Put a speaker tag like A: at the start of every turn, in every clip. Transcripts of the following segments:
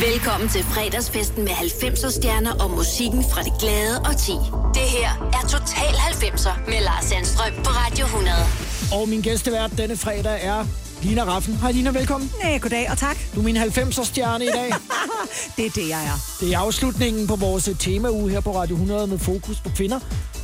A: Velkommen til fredagsfesten med 90'er stjerner og musikken fra det glade og ti. Det her er Total 90'er med Lars Sandstrøm på Radio 100.
B: Og min gæstevært denne fredag er Lina Raffen. Hej Lina, velkommen.
C: Nej, goddag og tak.
B: Du er min 90'er stjerne i dag.
C: det er det, jeg er.
B: Det er afslutningen på vores temauge her på Radio 100 med fokus på kvinder.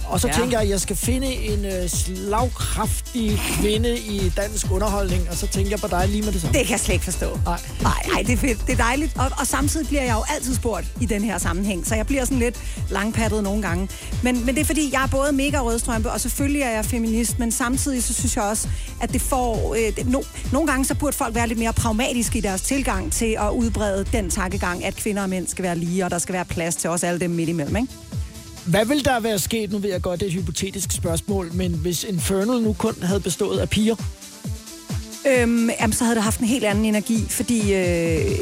B: Og så ja. tænker jeg, at jeg skal finde en uh, slagkraftig kvinde i dansk underholdning, og så tænker jeg på dig lige med det samme.
C: Det kan jeg slet ikke forstå.
B: Nej.
C: Nej, nej det er fedt. Det er dejligt. Og, og samtidig bliver jeg jo altid spurgt i den her sammenhæng, så jeg bliver sådan lidt langpattet nogle gange. Men, men det er fordi, jeg er både mega rødstrømpe, og selvfølgelig er jeg feminist, men samtidig så synes jeg også, at det får... Øh, det, no, nogle gange så burde folk være lidt mere pragmatiske i deres tilgang til at udbrede den tankegang, at kvinder og mænd skal være lige, og der skal være plads til os alle dem midt imellem, ikke?
B: Hvad vil der være sket, nu ved jeg godt, det er et hypotetisk spørgsmål, men hvis Infernal nu kun havde bestået af piger?
C: Øhm, jamen, så havde det haft en helt anden energi, fordi øh,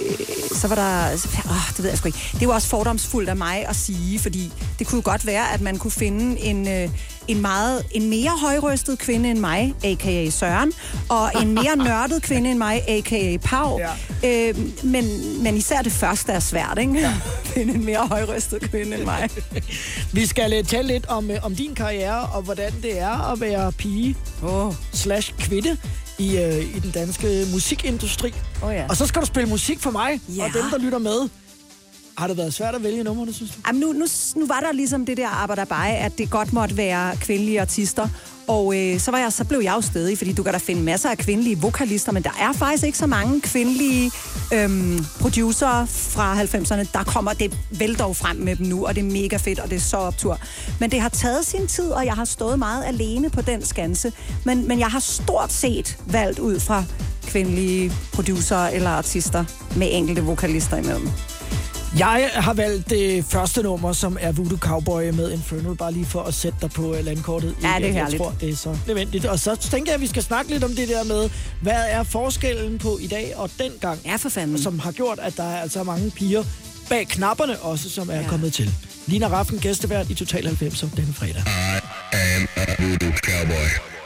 C: så var der... Åh, det ved jeg sgu ikke. Det var også fordomsfuldt af mig at sige, fordi det kunne godt være, at man kunne finde en, øh, en, meget, en mere højrøstet kvinde end mig, a.k.a. Søren, og en mere nørdet kvinde end mig, a.k.a. Pau. Ja. Øh, men, men især det første er svært, ikke? Ja. finde en mere højrøstet kvinde end mig.
B: Vi skal uh, tale lidt om, uh, om din karriere, og hvordan det er at være pige oh. slash kvinde i, uh, i den danske musikindustri.
C: Oh, ja.
B: Og så skal du spille musik for mig,
C: Ja.
B: og dem, der lytter med. Har det været svært at vælge nummerne, synes du?
C: Jamen, nu, nu, nu var der ligesom det der arbejde bare, at det godt måtte være kvindelige artister. Og øh, så, var jeg, så blev jeg jo stedig, fordi du kan da finde masser af kvindelige vokalister, men der er faktisk ikke så mange kvindelige øhm, producer fra 90'erne, der kommer, det vælter jo frem med dem nu, og det er mega fedt, og det er så optur. Men det har taget sin tid, og jeg har stået meget alene på den skanse. Men, men jeg har stort set valgt ud fra kvindelige producer eller artister med enkelte vokalister imellem.
B: Jeg har valgt det første nummer, som er Voodoo Cowboy med Infernal, bare lige for at sætte dig på øh, landkortet.
C: Ja, det er.
B: Jeg tror, det er så nødvendigt. Og så tænker jeg, at vi skal snakke lidt om det der med, hvad er forskellen på i dag og dengang,
C: Ja, for fanden.
B: som har gjort, at der er altså mange piger bag knapperne også, som er ja. Kommet til. Lina Raffen, gæstevært i Total 90 denne fredag.
D: I am a voodoo cowboy.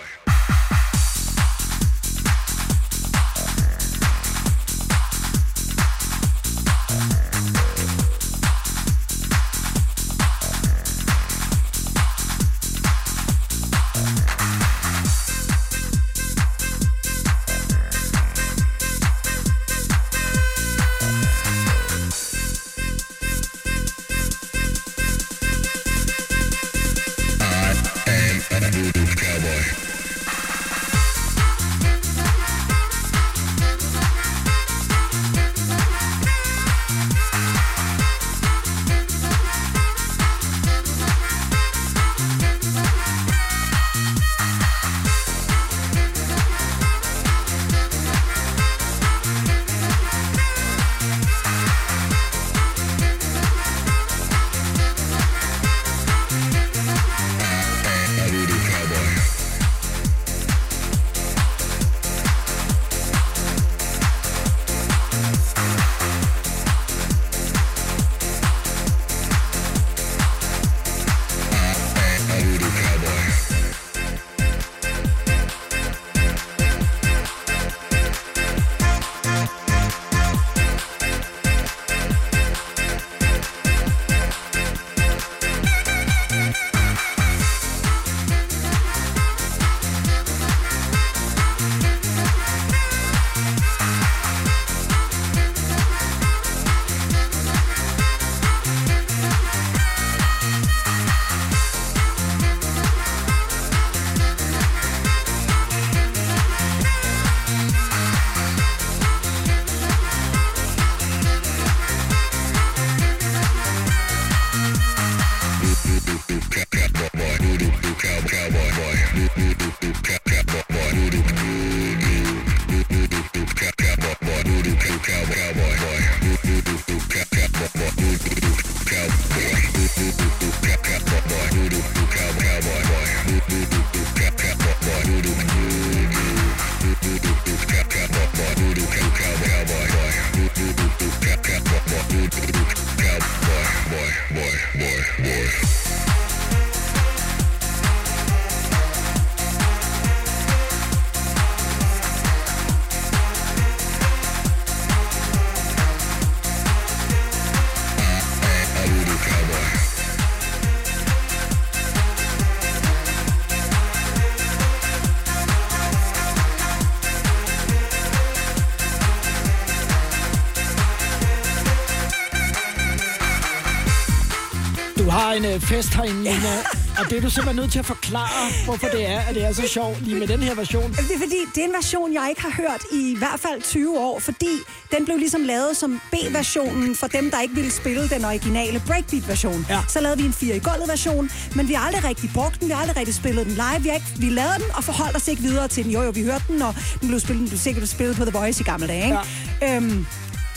B: En øh, fest herinde, Nina, og det er du simpelthen nødt til at forklare, hvorfor det er, at det er så sjovt lige med den her version.
C: Det er fordi, det er en version, jeg ikke har hørt i i hvert fald 20 år, fordi den blev ligesom lavet som B-versionen for dem, der ikke ville spille den originale breakbeat-version.
B: Ja.
C: Så lavede vi en 4 i gulvet version, men vi har aldrig rigtig brugt den, vi har aldrig rigtig spillet den live. Vi, har ikke, vi lavede den og forholdt os ikke videre til den. Jo, jo, vi hørte den, og den blev, spillet, den blev sikkert spillet på The Voice i gamle dage. Ikke? Ja. Øhm,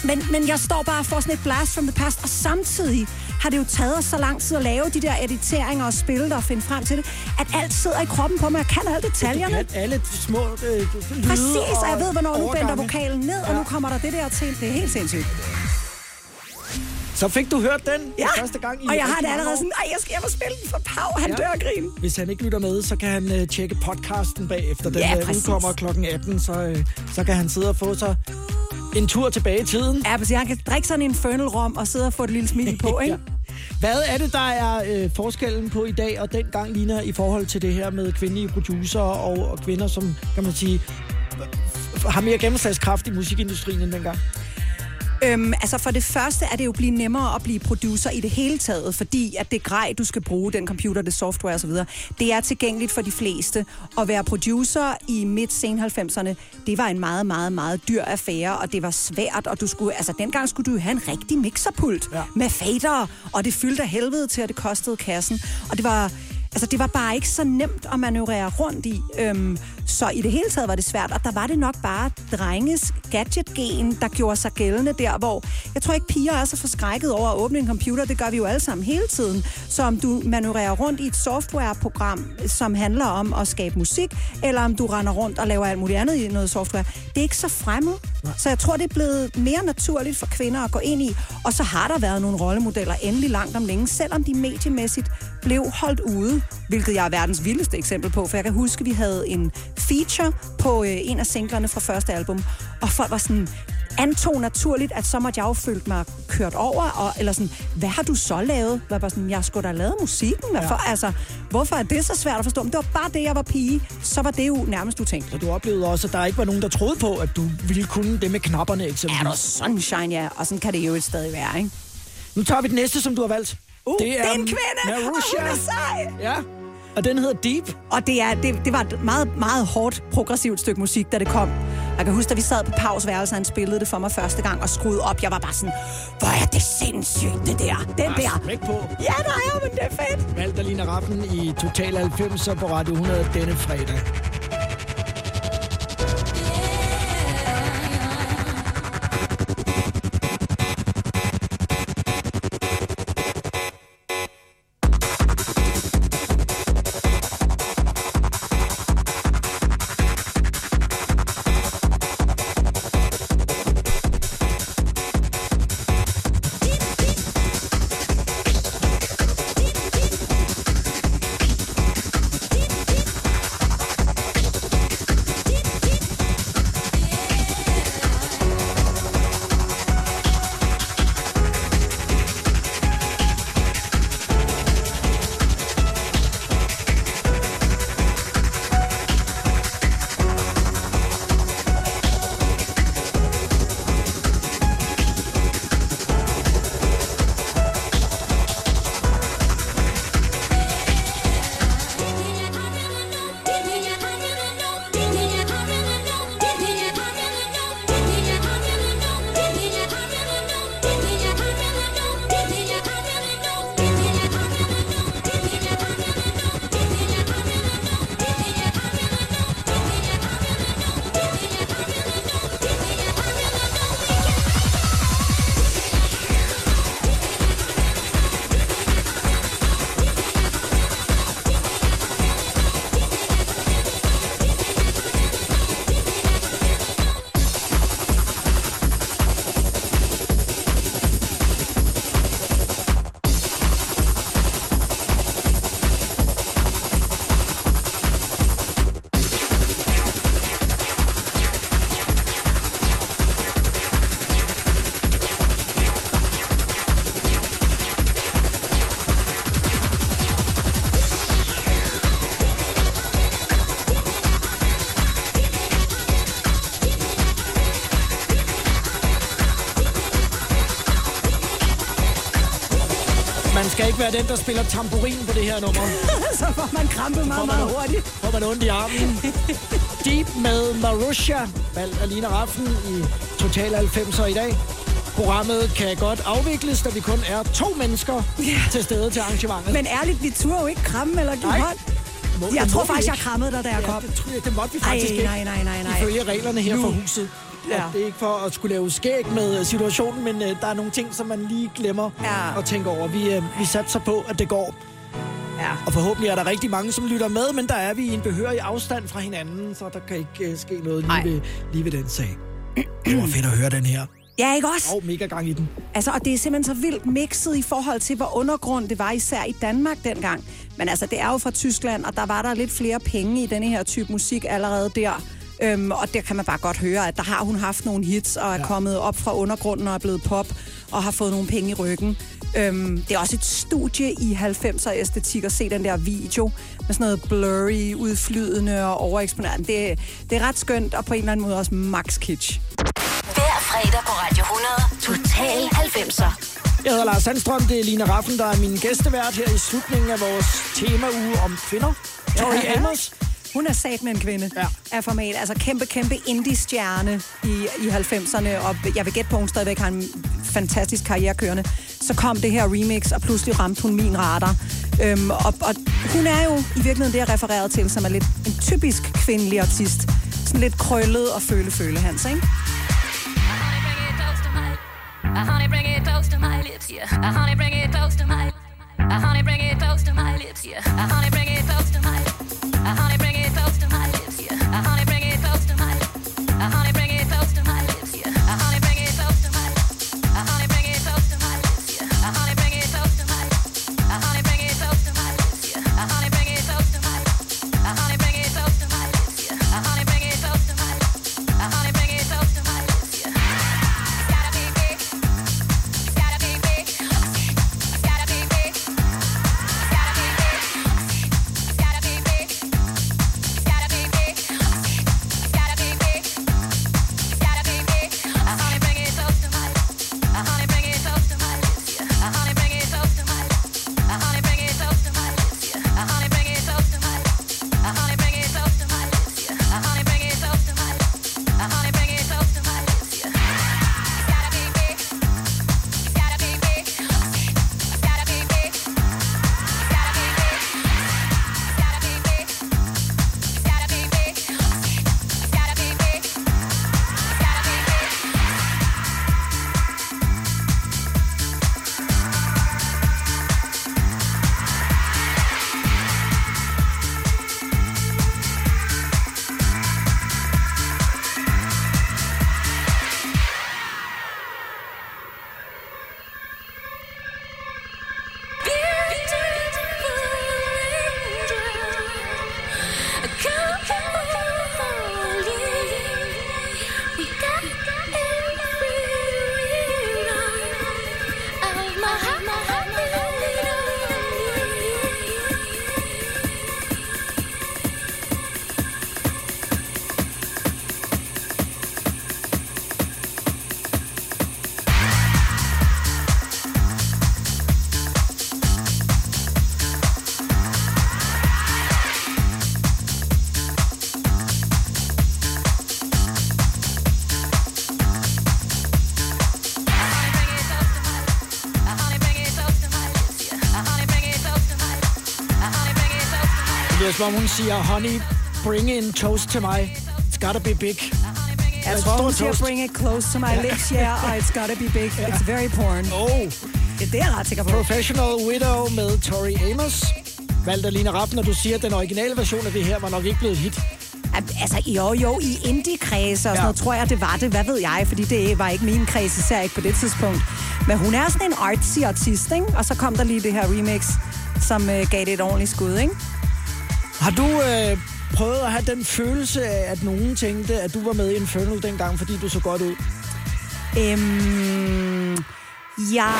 C: men, men jeg står bare for sådan et blast from the past, og samtidig har det jo taget os så lang tid at lave de der editeringer og spille det og finde frem til det, at alt sidder i kroppen på mig. Jeg kan alle detaljerne.
B: Du kan alle små øh, lyde
C: Præcis, og jeg ved, hvornår nu bænder
B: overgange.
C: vokalen ned, og
B: Ja.
C: nu kommer der det der til. Det er helt sindssygt.
B: Så fik du hørt den
C: Ja,
B: første gang i
C: og jeg har det allerede
B: år.
C: sådan, nej, jeg skal hjem og spille den for Pau, han
B: Ja.
C: dør grin.
B: Hvis han ikke lytter med, så kan han øh, tjekke podcasten bagefter. Den
C: Ja,
B: øh,
C: præcis.
B: udkommer klokken 18, så, øh, så kan han sidde og få sig en tur tilbage i tiden.
C: Ja, hvis han kan drikke sådan en infernal rom og sidde og få et lille smil på, ikke?
B: Hvad er det, der er øh, forskellen på i dag og dengang, Lina, i forhold til det her med kvindelige producer og, og kvinder, som, kan man sige, har mere gennemslagskraft i musikindustrien end dengang?
C: Øhm, altså for det første er det jo blive nemmere at blive producer i det hele taget, fordi at det grej, du skal bruge, den computer, det software osv., det er tilgængeligt for de fleste. At være producer i midt sen 90'erne, det var en meget, meget, meget dyr affære, og det var svært, og du skulle, altså dengang skulle du jo have en rigtig mixerpult
B: ja.
C: med fader, og det fyldte af helvede til, at det kostede kassen. Og det var, altså det var bare ikke så nemt at manøvrere rundt i. Øhm, så i det hele taget var det svært, og der var det nok bare drenges gadget-gen, der gjorde sig gældende der, hvor jeg tror ikke, piger er så forskrækket over at åbne en computer. Det gør vi jo alle sammen hele tiden. Så om du manøvrerer rundt i et softwareprogram, som handler om at skabe musik, eller om du render rundt og laver alt muligt andet i noget software, det er ikke så fremmed. Så jeg tror, det er blevet mere naturligt for kvinder at gå ind i. Og så har der været nogle rollemodeller endelig langt om længe, selvom de mediemæssigt blev holdt ude, hvilket jeg er verdens vildeste eksempel på, for jeg kan huske, at vi havde en feature på øh, en af singlerne fra første album, og folk var sådan, antog naturligt, at så måtte jeg jo føle mig kørt over, og, eller sådan, hvad har du så lavet? Jeg var sådan, jeg skulle da lavet musikken. Hvad for? Altså, hvorfor er det så svært at forstå? Men det var bare det, jeg var pige. Så var det jo nærmest utænkt.
B: Så du oplevede også, at der ikke var nogen, der troede på, at du ville kunne det med knapperne
C: Er
B: eksempelvis.
C: der sunshine, ja. Og sådan kan det jo et stadig være, ikke?
B: Nu tager vi det næste, som du har valgt.
C: Uh, det er en kvinde,
B: Marusha.
C: og hun er sej.
B: Ja, og den hedder Deep.
C: Og det, er, det, det var et meget, meget hårdt, progressivt stykke musik, da det kom. Jeg kan huske, da vi sad på pausværelset, han spillede det for mig første gang og skruede op. Jeg var bare sådan, hvor er det sindssygt, det der. Den der.
B: Smæk på.
C: Ja, der er, men det er fedt.
B: Valgt af Lina Raffen i Total 90 på Radio 100 denne fredag. Skal ikke være den, der spiller tamburin på det her nummer.
C: så får man krampe meget, meget hurtigt.
B: Får man ondt i armen. Deep med Marusha, valgt af Lina Raffen i Total 90'er i dag. Programmet kan godt afvikles, da vi kun er to mennesker
C: Ja.
B: til stede til arrangementet.
C: Men ærligt, vi turde jo ikke kramme eller give
B: Nej.
C: hånd.
B: Må-
C: Jeg tror faktisk, jeg krammede dig, da jeg
B: Ja,
C: kom.
B: det, det måtte vi faktisk ikke.
C: nej, nej, nej, nej.
B: Ifølge reglerne her
C: Nu.
B: for huset.
C: Ja.
B: Og det er ikke for at skulle lave skæg med øh, situationen, men uh, der er nogle ting, som man lige glemmer
C: Ja.
B: at tænke over. Vi, uh, vi satser på, at det går.
C: Ja.
B: Og forhåbentlig er der rigtig mange, som lytter med, men der er vi i en behørig afstand fra hinanden, så der kan ikke uh, ske noget
C: Ej.
B: lige ved, lige ved den sag. Det var fedt at høre den her.
C: Ja, ikke også?
B: Og mega gang i den.
C: Altså, og det er simpelthen så vildt mixet i forhold til, hvor undergrund det var især i Danmark dengang. Men altså, det er jo fra Tyskland, og der var der lidt flere penge i denne her type musik allerede der. Øhm, og der kan man bare godt høre, at der har hun haft nogle hits, og er ja. Kommet op fra undergrunden og er blevet pop, og har fået nogle penge i ryggen. Øhm, det er også et studie i 90'er æstetik at se den der video med sådan noget blurry, udflydende og overeksponeret. Det, det er ret skønt, og på en eller anden måde også max kitsch.
A: Hver fredag på Radio 100. Total 90'er.
B: Jeg hedder Lars Sandstrøm, det er Line Raffen, der er min gæstevært her i slutningen af vores temauge om kvinder. Tori. Amos.
C: Hun er sat med en kvinde
B: Ja.
C: af format. Altså kæmpe, kæmpe indie-stjerne i, i 90'erne, og jeg vil gætte på, at hun stadigvæk har en fantastisk karriere kørende. Så kom det her remix, og pludselig ramte hun min radar. Øhm, og, og hun er jo i virkeligheden det, jeg refererede til, som er lidt en typisk kvindelig artist. Sådan lidt krøllet og føle-føle hans, ikke?
E: Uh, honey, bring it close to my lips, yeah. Uh, honey, bring it close to my. Uh, honey, bring it close to my lips, yeah. Uh, honey, bring it close to my. Uh, honey,
B: som om hun siger, honey, bring in toast to mig. It's gotta be big.
C: Jeg tror, hun siger,
B: toast.
C: bring it close to my lips, yeah, og it's gotta be big. It's very porn.
B: Oh,
C: Det, det er jeg ret sikker på.
B: Professional Widow med Tori Amos. Valgt af Lina Rappen, og du siger, at den originale version af det her var nok ikke blevet et hit.
C: Al- Altså, jo, jo, i indie-kredse og sådan
B: Ja.
C: noget, tror jeg, det var det. Hvad ved jeg? Fordi det var ikke min kreds, især ikke på det tidspunkt. Men hun er sådan en artsy artist, ikke? Og så kom der lige det her remix, som øh, gav det et ordentligt skud, ikke?
B: Har du øh, prøvet at have den følelse af, at nogen tænkte, at du var med i Infernal dengang, fordi du så godt ud?
C: Øhm, ja,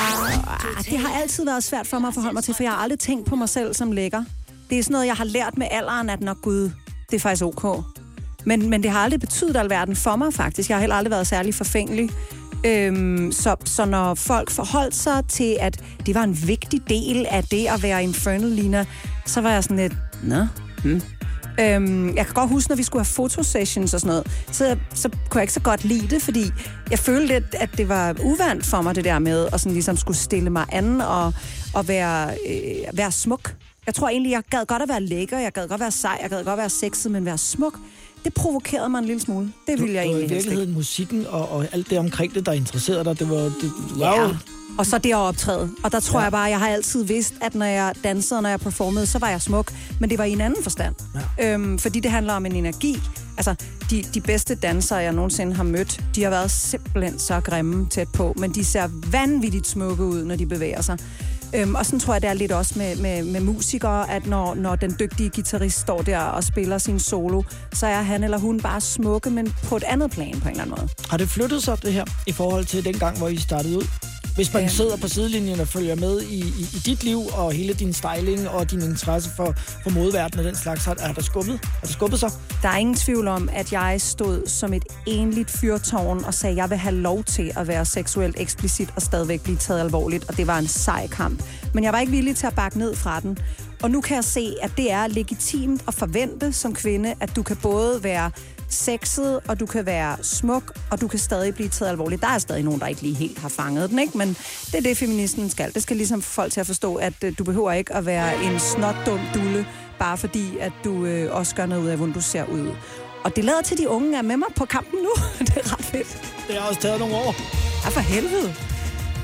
C: det har altid været svært for mig at forholde mig til, for jeg har aldrig tænkt på mig selv som lækker. Det er sådan noget, jeg har lært med alderen, at nok gud, det er faktisk ok. Men, men det har aldrig betydet alverden for mig, faktisk. Jeg har heller aldrig været særlig forfængelig. Øhm, så, så når folk forholdt sig til, at det var en vigtig del af det at være Infernal Lina, så var jeg sådan lidt, nå, hmm. Øhm, jeg kan godt huske, når vi skulle have fotosessions og sådan noget, så, så kunne jeg ikke så godt lide det, fordi jeg følte lidt, at det var uvandt for mig, det der med at sådan ligesom skulle stille mig an og, og være, øh, være smuk. Jeg tror egentlig, jeg gad godt at være lækker, jeg gad godt være sej, jeg gad godt være sexet, men være smuk, det provokerede mig en lille smule. Det ville jeg
B: var i
C: egentlig helst ikke.
B: virkeligheden musikken og, og alt det omkring det, der interesserede dig. Det var, det, du var jo,
C: Og så det at optræde. Og der tror ja. jeg bare, jeg har altid vidst, at når jeg dansede og når jeg performede, så var jeg smuk. Men det var i en anden forstand. Ja. Øhm, fordi det handler om en energi. Altså, de, de bedste dansere, jeg nogensinde har mødt, de har været simpelthen så grimme tæt på. Men de ser vanvittigt smukke ud, når de bevæger sig. Øhm, og sådan tror jeg, det er lidt også med, med, med musikere, at når, når den dygtige guitarist står der og spiller sin solo, så er han eller hun bare smukke, men på et andet plan på en eller anden måde.
B: Har det flyttet sig, det her, i forhold til den gang, hvor I startede ud? Hvis man
C: Øhm.
B: sidder på sidelinjen og følger med i, i, i dit liv, og hele din styling og din interesse for, for modeverdenen og den slags, har, er der skubbet? Er der skubbet sig?
C: Der er ingen tvivl om, at jeg stod som et enligt fyrtårn og sagde, at jeg vil have lov til at være seksuelt eksplicit og stadigvæk blive taget alvorligt, og det var en sej kamp. Men jeg var ikke villig til at bakke ned fra den. Og nu kan jeg se, at det er legitimt at forvente som kvinde, at du kan både være sexet, og du kan være smuk, og du kan stadig blive taget alvorligt. Der er stadig nogen, der ikke lige helt har fanget den, ikke? Men det er det, feministen skal. Det skal ligesom folk til at forstå, at øh, du behøver ikke at være en snotdum dulle, bare fordi, at du øh, også gør noget ud af, hvordan du ser ud. Og det lader til, at de unge er med mig på kampen nu. det er ret fedt.
B: Det har også taget nogle år.
C: Ja, for helvede.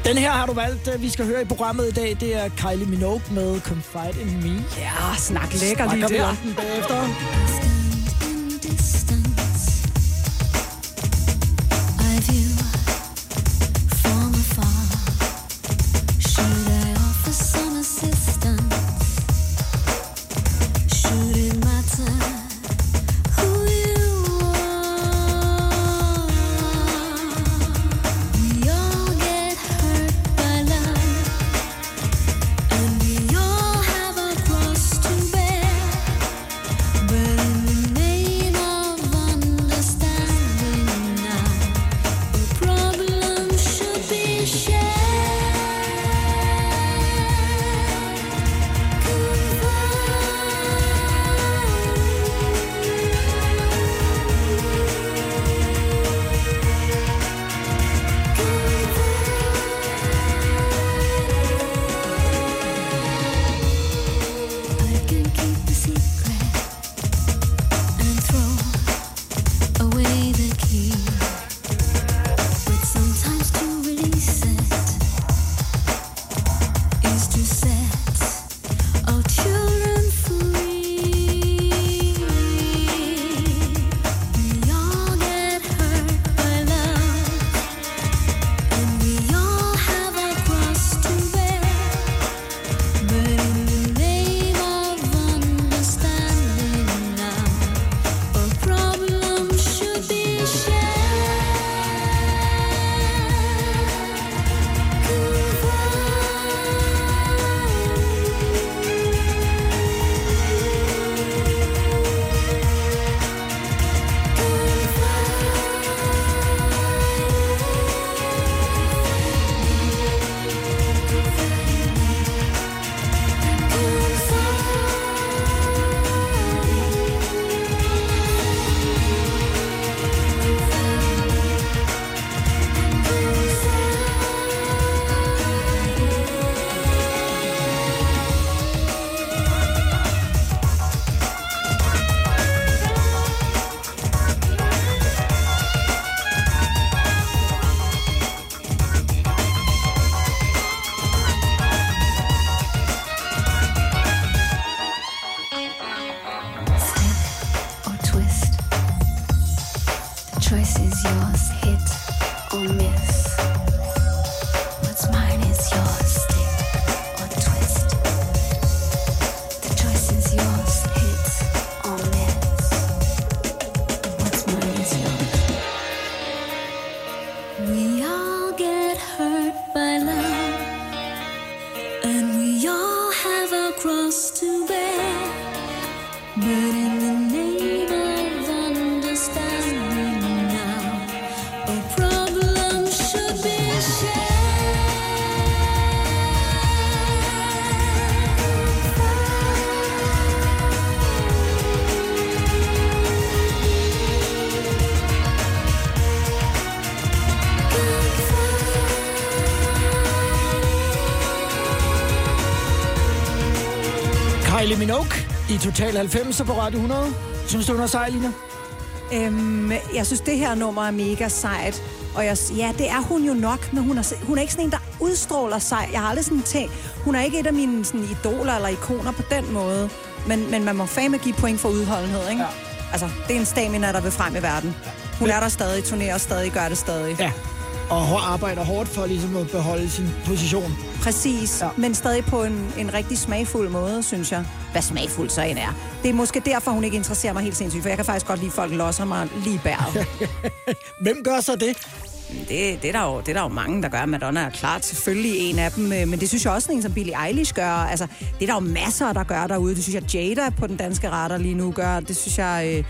B: Den her har du valgt, øh, vi skal høre i programmet i dag. Det er Kylie Minogue med Confide in Me.
C: Ja, snak lækker lige
B: Snakker vi
C: der.
B: om den bagefter.
E: in distance. It
B: i Total 90 på Radio 100. Synes du, hun er sej, Lina?
C: Øhm, jeg synes, det her nummer er mega sejt. Og jeg, ja, det er hun jo nok, men hun er, hun er ikke sådan en, der udstråler sig. Jeg har aldrig sådan tænkt, hun er ikke et af mine sådan, idoler eller ikoner på den måde. Men, men man må fandme give point for udholdenhed, ikke?
B: Ja.
C: Altså, det er en stamina, der vil frem i verden. Hun er der stadig, turnerer stadig, gør det stadig.
B: Ja. Og hun arbejder hårdt for ligesom at beholde sin position.
C: Præcis,
B: Ja.
C: ja. men stadig på en, en rigtig smagfuld måde, synes jeg. Hvad smagfuld så end er. Det er måske derfor, hun ikke interesserer mig helt sindssygt, for jeg kan faktisk godt lide, at folk losser mig lige bæret.
B: Hvem gør så det?
C: Det, det, er der jo, det er der jo mange, der gør. Madonna er klart selvfølgelig en af dem, øh, men det synes jeg også, en som Billie Eilish gør. Altså, det er der jo masser, der gør derude. Det synes jeg, Jada på den danske radar lige nu gør. Det synes jeg, øh,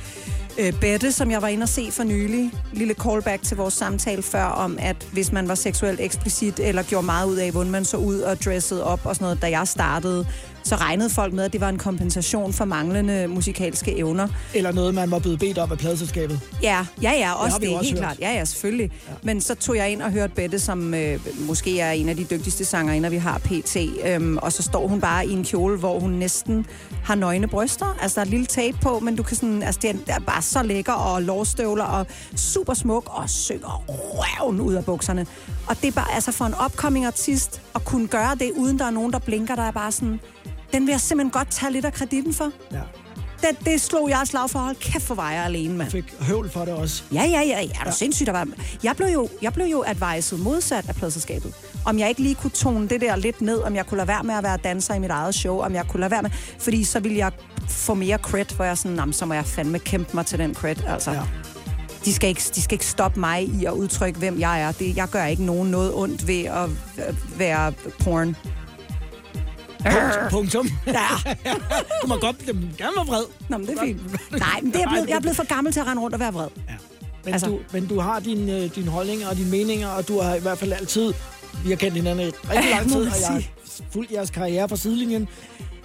C: øh, Bette, som jeg var inde og se for nylig, lille callback til vores samtale før, om at hvis man var seksuelt eksplicit, eller gjorde meget ud af, hvordan man så ud og dressede op og sådan noget, da jeg startede, så regnede folk med, at det var en kompensation for manglende musikalske evner.
B: Eller noget, man var blevet bedt om af pladeselskabet?
C: Ja, ja, ja, også det,
B: jo også
C: helt
B: hørt.
C: klart. Ja, ja, selvfølgelig. Ja. Men så tog jeg ind og hørte Bette, som øh, måske er en af de dygtigste sangerinder, vi har pt. Øhm, og så står hun bare i en kjole, hvor hun næsten har nøgne bryster. Altså, der er et lille tape på, men du kan sådan, altså, det er, det er bare så lækker, og lårstøvler, og super smuk, og synger røven ud af bukserne. Og det er bare, altså for en upcoming artist, at kunne gøre det, uden der er nogen, der blinker, der er bare sådan, den vil jeg simpelthen godt tage lidt af kreditten for.
B: Ja.
C: Det, det slog jeg slag for. Hold kæft, for var jeg alene, mand.
B: Fik høvl for det også.
C: Ja, ja, ja. Er du ja. sindssygt, der var... Jeg blev jo, jeg blev jo adviset modsat af pladselskabet. Om jeg ikke lige kunne tone det der lidt ned, om jeg kunne lade være med at være danser i mit eget show, om jeg kunne lade være med... Fordi så ville jeg få mere cred, hvor jeg sådan, "Nå, men så må jeg fandme kæmpe mig til den cred, altså.
B: Ja.
C: Ja. De skal, ikke, de skal ikke stoppe mig i at udtrykke, hvem jeg er. Det, jeg gør ikke nogen noget ondt ved at øh, være porn.
B: Punkt- Punktum.
C: Ja.
B: Du må godt du må gerne være vred.
C: Nå, men det er fint. Nej, men det er blevet, jeg er blevet for gammel til at rende rundt og være vred.
B: Ja. Men,
C: Altså-
B: du, men du har din, øh, din holdninger og dine meninger, og du har i hvert fald altid, vi har kendt hinanden i rigtig lang tid, og jeg har fulgt jeres karriere fra sidelinjen,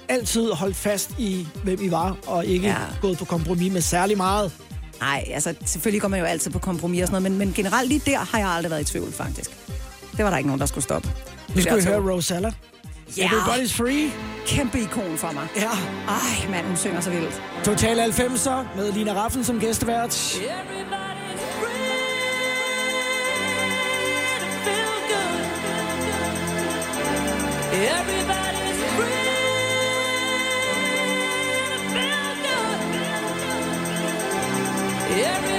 B: altid holdt fast i, hvem I var, og ikke ja. Gået på kompromis med særlig meget.
C: Nej, altså selvfølgelig går man jo altid på kompromis og sådan noget, men, men generelt lige der har jeg aldrig været i tvivl, faktisk. Det var der ikke nogen, der skulle stoppe.
B: Nu skal vi høre. Rosella.
C: Ja.
B: Everybody's Free.
C: Kæmpe ikon for mig.
B: Ja.
C: Ej, mand, hun synger så vildt.
B: Total 90'er med Lina Raffen som gæstevært.
E: Everybody's free to feel good. Everybody's free to feel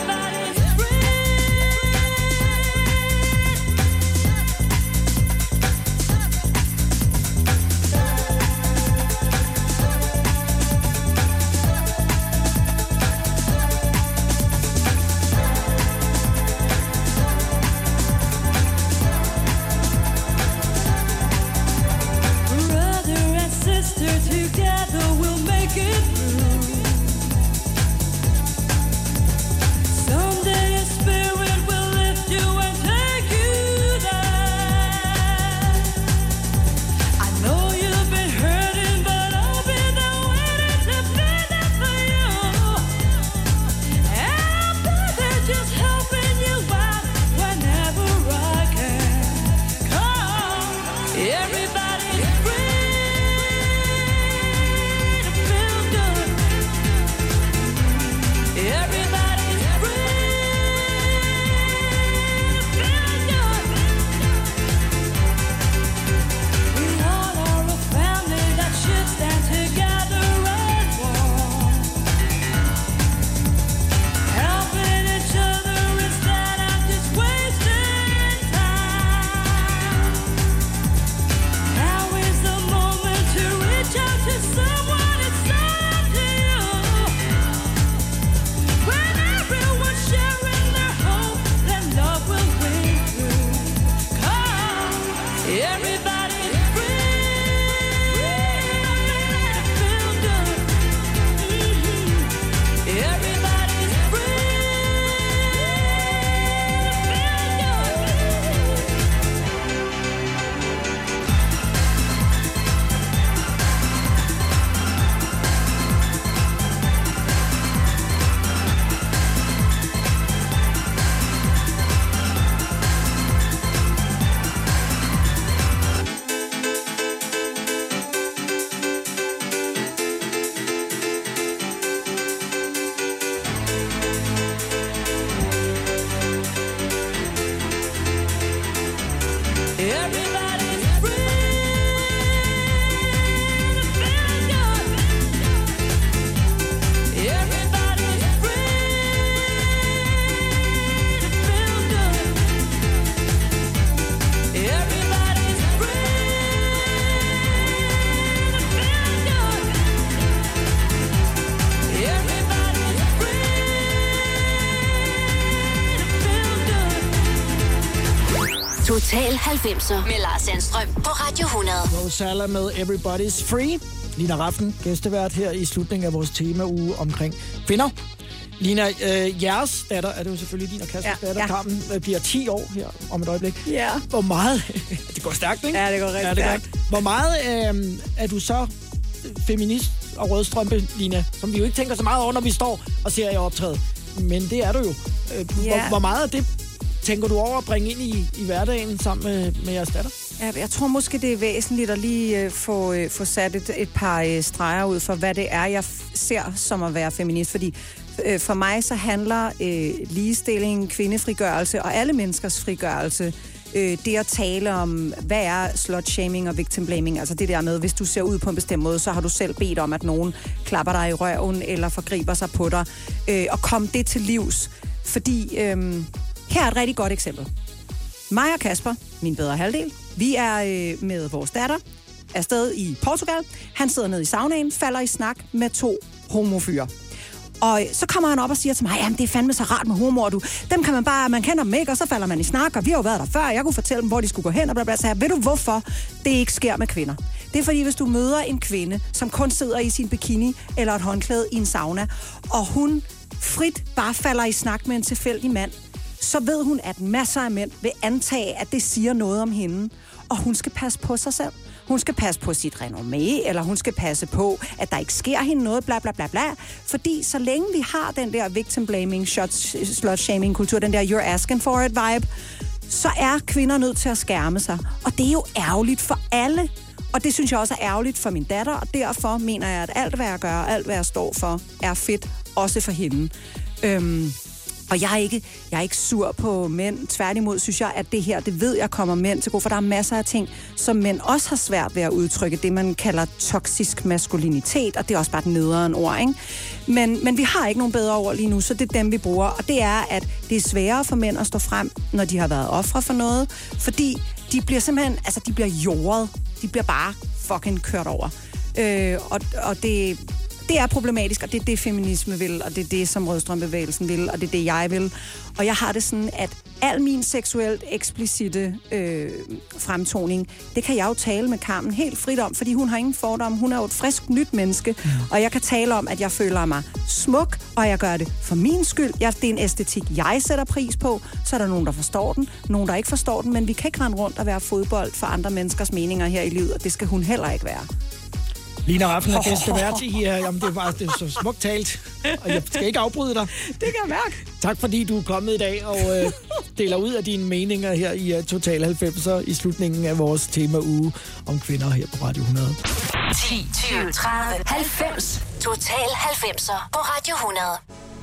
E: 90'er med Lars Sandstrøm på Radio 100.
B: Rosalla med Everybody's Free. Lina Raffen, gæstevært her i slutningen af vores temauge omkring kvinder. Lina, øh, jeres datter, er det jo selvfølgelig din og Kaspers
C: Ja,
B: datter,
C: ja.
B: Carmen, øh, bliver 10 år her om et øjeblik.
C: Ja.
B: Hvor meget... det går stærkt, ikke?
C: Ja, det går rigtig
B: ja, det
C: stærkt.
B: Hvor meget øh, er du så feminist og rødstrømpe, Lina? Som vi jo ikke tænker så meget over, når vi står og ser jer optræde. Men det er du jo. Øh, hvor,
C: Ja.
B: hvor meget af det tænker du over at bringe ind i, i hverdagen sammen med, med jeres datter?
C: Ja, jeg tror måske, det er væsentligt at lige øh, få, øh, få sat et, et par øh, streger ud for, hvad det er, jeg f- ser som at være feminist. Fordi øh, for mig så handler øh, ligestilling, kvindefrigørelse og alle menneskers frigørelse øh, det at tale om, hvad er slut-shaming og victim-blaming, altså det der med, hvis du ser ud på en bestemt måde, så har du selv bedt om, at nogen klapper dig i røven eller forgriber sig på dig, øh, og kom det til livs. Fordi øh, her er et rigtig godt eksempel. Mig og Kasper, min bedre halvdel, vi er øh, med vores datter afsted i Portugal. Han sidder nede i saunaen, falder i snak med to homofyre. Og øh, så kommer han op og siger til mig, jamen det er fandme så rart med humor, du. Dem kan man bare, man kender dem ikke, og så falder man i snak, og vi har jo været der før, jeg kunne fortælle dem, hvor de skulle gå hen, og bla bla, så jeg, ved du hvorfor det ikke sker med kvinder? Det er fordi, hvis du møder en kvinde, som kun sidder i sin bikini eller et håndklæde i en sauna, og hun frit bare falder i snak med en tilfældig mand, så ved hun, at masser af mænd vil antage, at det siger noget om hende. Og hun skal passe på sig selv. Hun skal passe på sit renommé, eller hun skal passe på, at der ikke sker hende noget, bla bla bla bla. Fordi så længe vi har den der victim blaming, slut shaming kultur, den der you're asking for it vibe, så er kvinder nødt til at skærme sig. Og det er jo ærgerligt for alle. Og det synes jeg også er ærgerligt for min datter, og derfor mener jeg, at alt, hvad jeg gør, alt, hvad jeg står for, er fedt, også for hende. Øhm, og jeg er, ikke, jeg er ikke sur på mænd. Tværtimod synes jeg, at det her, det ved jeg kommer mænd til gode, for der er masser af ting, som mænd også har svært ved at udtrykke. Det, man kalder toksisk maskulinitet, og det er også bare et nederen ord, ikke? Men, men vi har ikke nogen bedre ord lige nu, så det er dem, vi bruger. Og det er, at det er sværere for mænd at stå frem, når de har været ofre for noget, fordi de bliver simpelthen, altså de bliver jordet. De bliver bare fucking kørt over. Øh, og, og det, det er problematisk, og det er det, feminisme vil, og det er det, som rødstrømbevægelsen vil, og det er det, jeg vil. Og jeg har det sådan, at al min seksuelt eksplicite øh, fremtoning, det kan jeg jo tale med Carmen helt frit om, fordi hun har ingen fordom. Hun er jo et frisk nyt menneske, mm. og jeg kan tale om, at jeg føler mig smuk, og jeg gør det for min skyld. Jeg, det er en æstetik, jeg sætter pris på. Så er der nogen, der forstår den, nogen, der ikke forstår den, men vi kan ikke rende rundt og være fodbold for andre menneskers meninger her i livet, og det skal hun heller ikke være.
B: Lina Raffen er gæstevært i... Uh, jamen, det var, det var så smukt talt, og jeg skal ikke afbryde dig.
C: Det kan jeg mærke.
B: Tak fordi du er kommet i dag og uh, deler ud af dine meninger her i uh, Total 90'er i slutningen af vores tema-uge om kvinder her på Radio 100.
E: 10, 20, 30, 90. Total 90'er på Radio 100.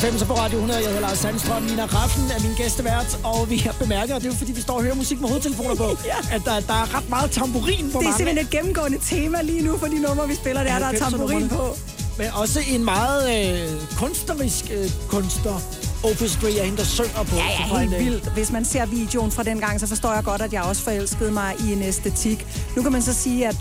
B: 90 på Radio 100. Jeg hedder Lars Sandstrøm. Nina Raffen er min gæstevært, og vi har bemærket, og det er jo fordi, vi står og hører musik med hovedtelefoner på,
C: Ja.
B: at der, der er ret meget tamburin på
C: Det er
B: mange.
C: simpelthen et gennemgående tema lige nu for de numre, vi spiller. Det er, der er tamburin på.
B: Men også en meget øh, kunstnerisk øh, kunstner. Opus 3 er hende, der synger på.
C: Ja, ja,
B: en,
C: helt vildt. Hvis man ser videoen fra den gang, så forstår jeg godt, at jeg også forelskede mig i en æstetik. Nu kan man så sige, at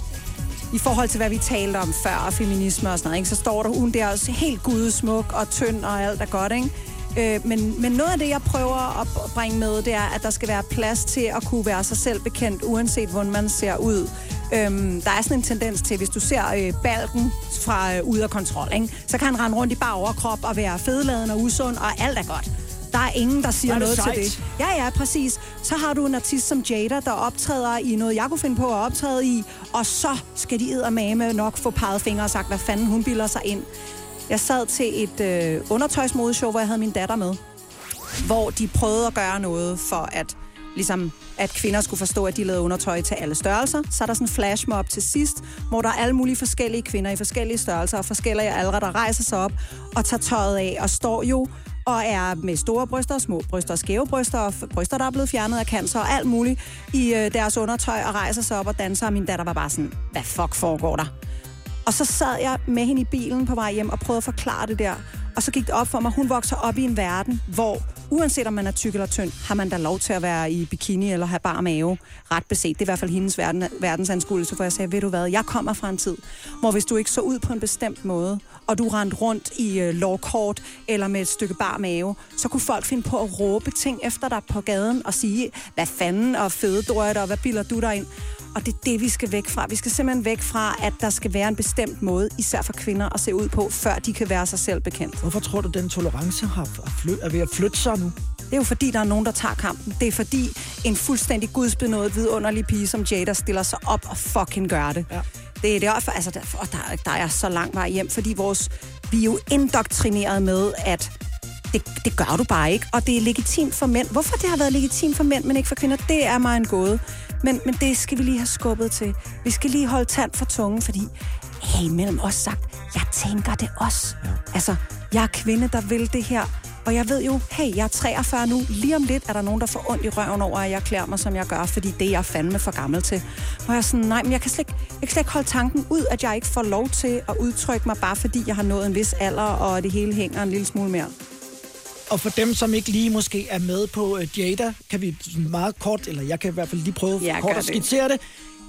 C: i forhold til, hvad vi talte om før, og feminisme og sådan noget, ikke, så står der hun der også helt gudesmuk og tynd og alt er godt, ikke? Øh, men, men noget af det, jeg prøver at bringe med, det er, at der skal være plads til at kunne være sig selv bekendt, uanset hvordan man ser ud. Øhm, der er sådan en tendens til, hvis du ser øh, balken fra øh, ude af kontrol, ikke? så kan han rende rundt i bare overkrop og være fedladen og usund, og alt er godt. Der er ingen, der siger
B: er
C: noget til
B: sejt.
C: det. Ja, ja, præcis. Så har du en artist som Jada, der optræder i noget, jeg kunne finde på at optræde i, og så skal de eddermame nok få peget fingre og sagt, hvad fanden hun bilder sig ind. Jeg sad til et øh, undertøjsmodeshow, hvor jeg havde min datter med, hvor de prøvede at gøre noget for at ligesom at kvinder skulle forstå, at de lavede undertøj til alle størrelser. Så er der sådan en flashmob til sidst, hvor der er alle mulige forskellige kvinder i forskellige størrelser og forskellige aldre, der rejser sig op og tager tøjet af og står jo og er med store bryster og små bryster og skæve bryster og bryster, der er blevet fjernet af cancer og alt muligt i øh, deres undertøj og rejser sig op og danser. Og min datter var bare sådan, hvad fuck foregår der? Og så sad jeg med hende i bilen på vej hjem og prøvede at forklare det der. Og så gik det op for mig, hun vokser op i en verden, hvor uanset om man er tyk eller tynd, har man da lov til at være i bikini eller have bar mave. Ret beset. Det er i hvert fald hendes verden, verdensanskuelse, for jeg sagde, ved du hvad, jeg kommer fra en tid, hvor hvis du ikke så ud på en bestemt måde, og du rendte rundt i øh, lovkort eller med et stykke bar mave, så kunne folk finde på at råbe ting efter dig på gaden og sige, hvad fanden og fede drøjter, og hvad bilder du dig ind? Og det er det, vi skal væk fra. Vi skal simpelthen væk fra, at der skal være en bestemt måde, især for kvinder, at se ud på, før de kan være sig selv bekendt.
B: Hvorfor tror du, den tolerance har, flyt, er ved at flytte sig nu?
C: Det er jo fordi, der er nogen, der tager kampen. Det er fordi, en fuldstændig gudsbenået vidunderlig pige som Jada stiller sig op og fucking gør det.
B: Ja.
C: Det er derfor, altså, der, og der, der er så lang vej hjem, fordi vores, vi er jo indoktrineret med, at det, det gør du bare ikke, og det er legitimt for mænd. Hvorfor det har været legitimt for mænd, men ikke for kvinder, det er mig en gåde. Men, men det skal vi lige have skubbet til. Vi skal lige holde tand for tungen, fordi hey, mellem os sagt, jeg tænker det også. Ja. Altså, jeg er kvinde, der vil det her. Og jeg ved jo, hey, jeg er 43 nu. Lige om lidt er der nogen, der får ondt i røven over, at jeg klæder mig, som jeg gør, fordi det er jeg fandme for gammel til. Og jeg er sådan, nej, men jeg kan, slet, ikke- jeg kan slet ikke holde tanken ud, at jeg ikke får lov til at udtrykke mig, bare fordi jeg har nået en vis alder, og det hele hænger en lille smule mere.
B: Og for dem, som ikke lige måske er med på uh, Jada, kan vi meget kort, eller jeg kan i hvert fald lige prøve
C: Ja,
B: kort at skitsere det.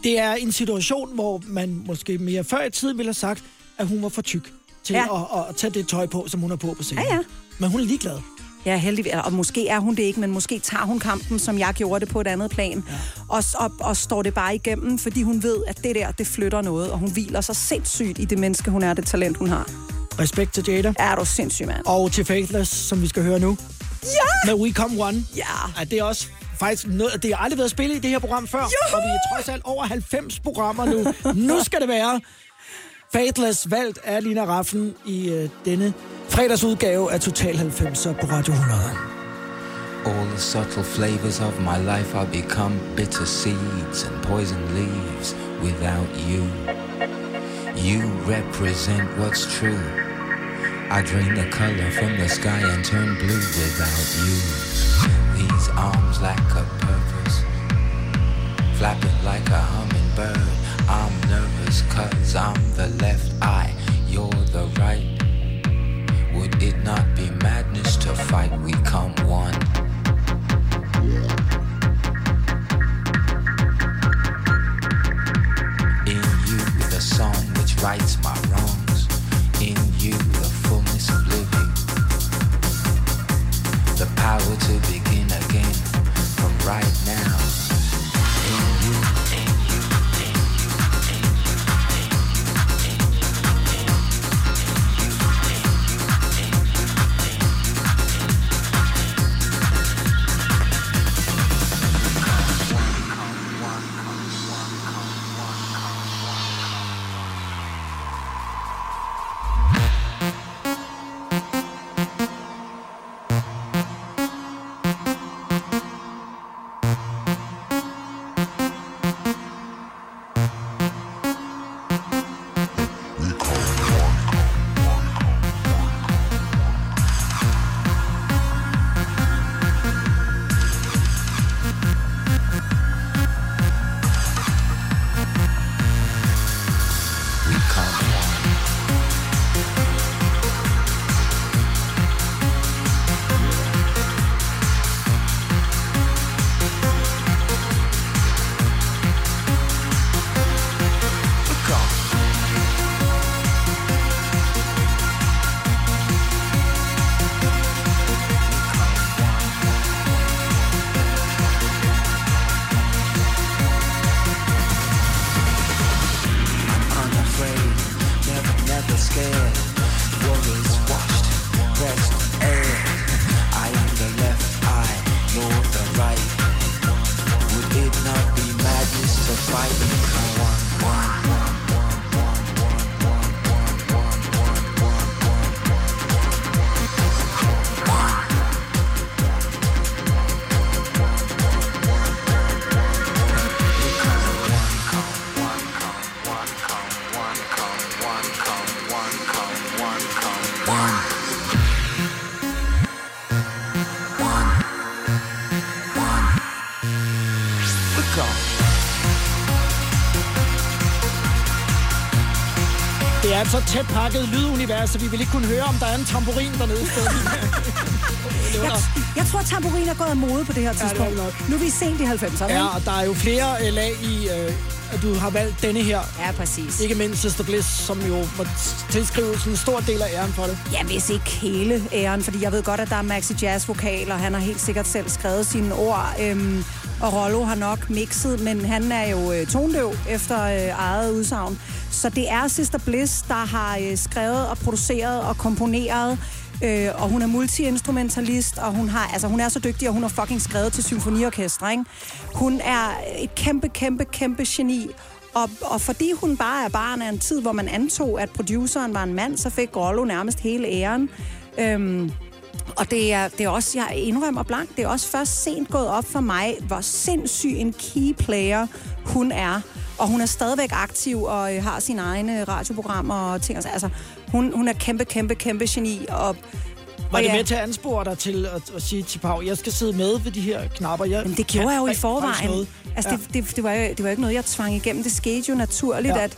B: Det er en situation, hvor man måske mere før i tiden ville have sagt, at hun var for tyk til
C: ja.
B: at, at, tage det tøj på, som hun har på på scenen.
C: Ja, ja.
B: Men hun er ligeglad.
C: Ja, heldigvis. Og måske er hun det ikke, men måske tager hun kampen, som jeg gjorde det på et andet plan. Ja. Og, og, og står det bare igennem, fordi hun ved, at det der, det flytter noget. Og hun hviler så sindssygt i det menneske, hun er, det talent, hun har.
B: Respekt til Jada.
C: Er du sindssyg, mand?
B: Og til Faithless, som vi skal høre nu.
C: Ja!
B: Med We Come One.
C: Ja.
B: Ja, det er også faktisk noget, det har aldrig været spillet i det her program før.
C: Juhu!
B: Og vi er trods alt over 90 programmer nu. nu skal det være. Faithless valgt af Lina Raffen i øh, denne fredagsudgave af Total 90 på Radio 100.
F: All the subtle flavors of my life are become bitter seeds and poison leaves without you. You represent what's true. I drain the color from the sky and turn blue without you. These arms lack a purpose, flapping like a hummingbird. I'm nervous cause I'm the left eye, you're the right. Would it not be madness to fight? We come one. In you, the song which rights my power to begin
B: tæt pakket lydunivers, så vi vil ikke kunne høre, om der er en tamburin dernede
C: Jeg, jeg tror, tamburin er gået af mode på det her
B: er
C: tidspunkt.
B: det nok.
C: nu er vi sent i 90'erne.
B: Ja, og der er jo flere øh, lag i, øh, at du har valgt denne her.
C: ja, præcis.
B: Ikke mindst Sister Bliss, som jo må tilskrive sådan en stor del af æren for det.
C: Ja, hvis ikke hele æren, fordi jeg ved godt, at der er Maxi Jazz vokal, og han har helt sikkert selv skrevet sine ord. Øhm, og Rollo har nok mixet, men han er jo øh, tondøv efter øh, eget udsagn. Så det er Sister Bliss, der har øh, skrevet og produceret og komponeret. Øh, og hun er multiinstrumentalist, og hun, har, altså, hun er så dygtig, og hun har fucking skrevet til symfoniorkestre. Ikke? Hun er et kæmpe, kæmpe, kæmpe geni. Og, og fordi hun bare er barn af en tid, hvor man antog, at produceren var en mand, så fik Rollo nærmest hele æren. Øhm, og det er, det er også, jeg indrømmer blank, det er også først sent gået op for mig, hvor sindssyg en key player hun er. Og hun er stadigvæk aktiv og øh, har sine egne radioprogrammer og ting. Altså, hun, hun er kæmpe, kæmpe, kæmpe geni. Og,
B: Var det
C: ja,
B: med til at anspore dig til at, at sige til Pau, jeg skal sidde med ved de her knapper? Jeg
C: Men det gjorde jeg jo i forvejen.
B: noget.
C: Altså,
B: Ja.
C: det, det, det, var jo, det var jo ikke noget, jeg tvang igennem. Det skete jo naturligt,
B: Ja.
C: at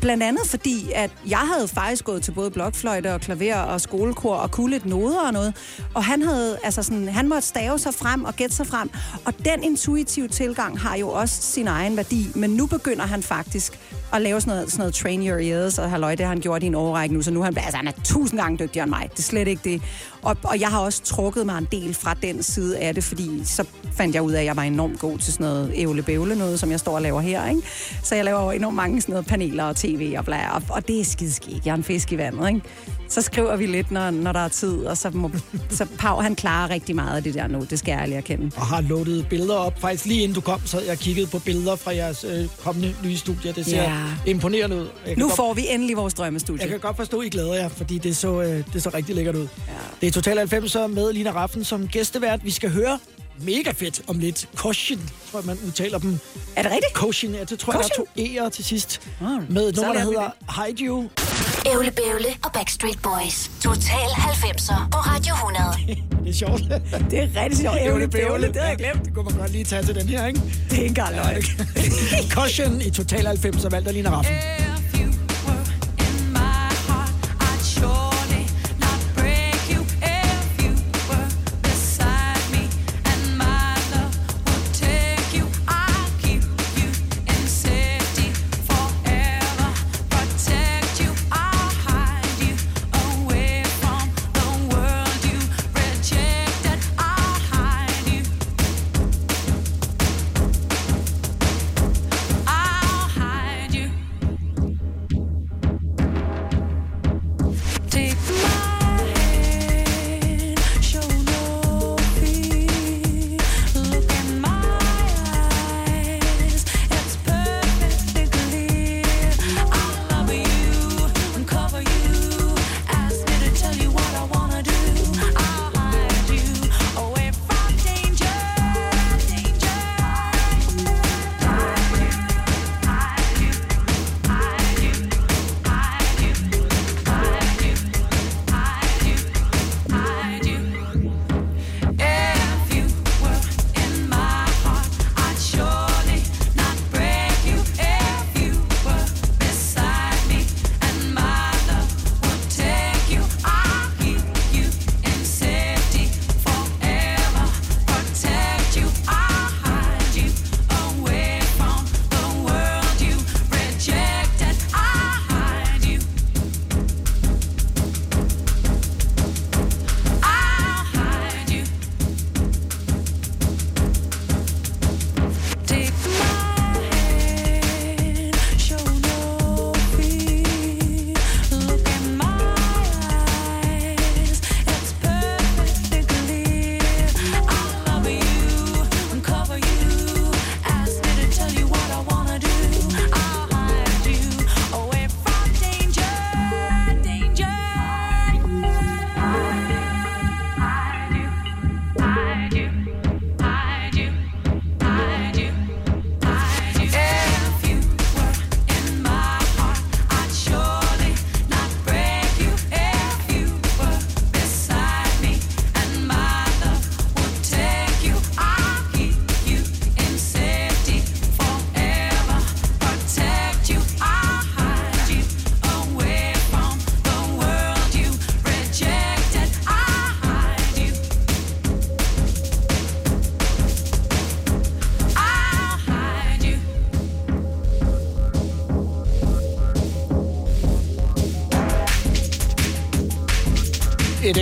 C: Blandt andet fordi, at jeg havde faktisk gået til både blokfløjte og klaver og skolekor og kunne lidt noder og noget. Og han, havde, altså sådan, han måtte stave sig frem og gætte sig frem. Og den intuitive tilgang har jo også sin egen værdi. Men nu begynder han faktisk at lave sådan noget, sådan noget train your ears, og halløj, det har han gjort i en overrække nu, så nu er han, altså, han er tusind gange dygtigere end mig. Det er slet ikke det. Og, og jeg har også trukket mig en del fra den side af det, fordi så fandt jeg ud af, at jeg var enormt god til sådan noget ævle noget, som jeg står og laver her. Ikke? Så jeg laver jo enormt mange sådan noget paneler og tv og bla, og, og det er skideskægt. Jeg er en fisk i vandet, ikke? Så skriver vi lidt, når, når der er tid, og så, må, så Pau, han klarer rigtig meget af det der nu, det skal jeg ærligt erkende.
B: og har loadet billeder op. Faktisk lige inden du kom, så jeg kiggede på billeder fra jeres øh, kommende nye studie. Det ser
C: Ja.
B: Imponerende ud.
C: Nu
B: godt,
C: får vi endelig vores drømmestudie.
B: Jeg kan godt forstå, at I glæder jer, fordi det så, øh, det så rigtig lækkert ud. Ja. Det er Total 90 med Lina Raffen som gæstevært. Vi skal høre mega fedt om lidt. Caution, tror jeg, man udtaler dem.
C: Er det rigtigt?
B: Caution, ja, det tror jeg, der er to E'er til sidst.
C: Ah,
B: med et nummer, der hedder Hide You.
A: Ævle Bævle og Backstreet Boys. Total 90'er på Radio 100.
B: Det er sjovt.
C: Det er rigtig sjovt. Ævle bævle, det havde jeg glemt.
B: Det kunne man godt lige tage til den her, ikke?
C: Det er ikke engang løgn.
B: Caution i Total 90 og valgt af Lina Raffen.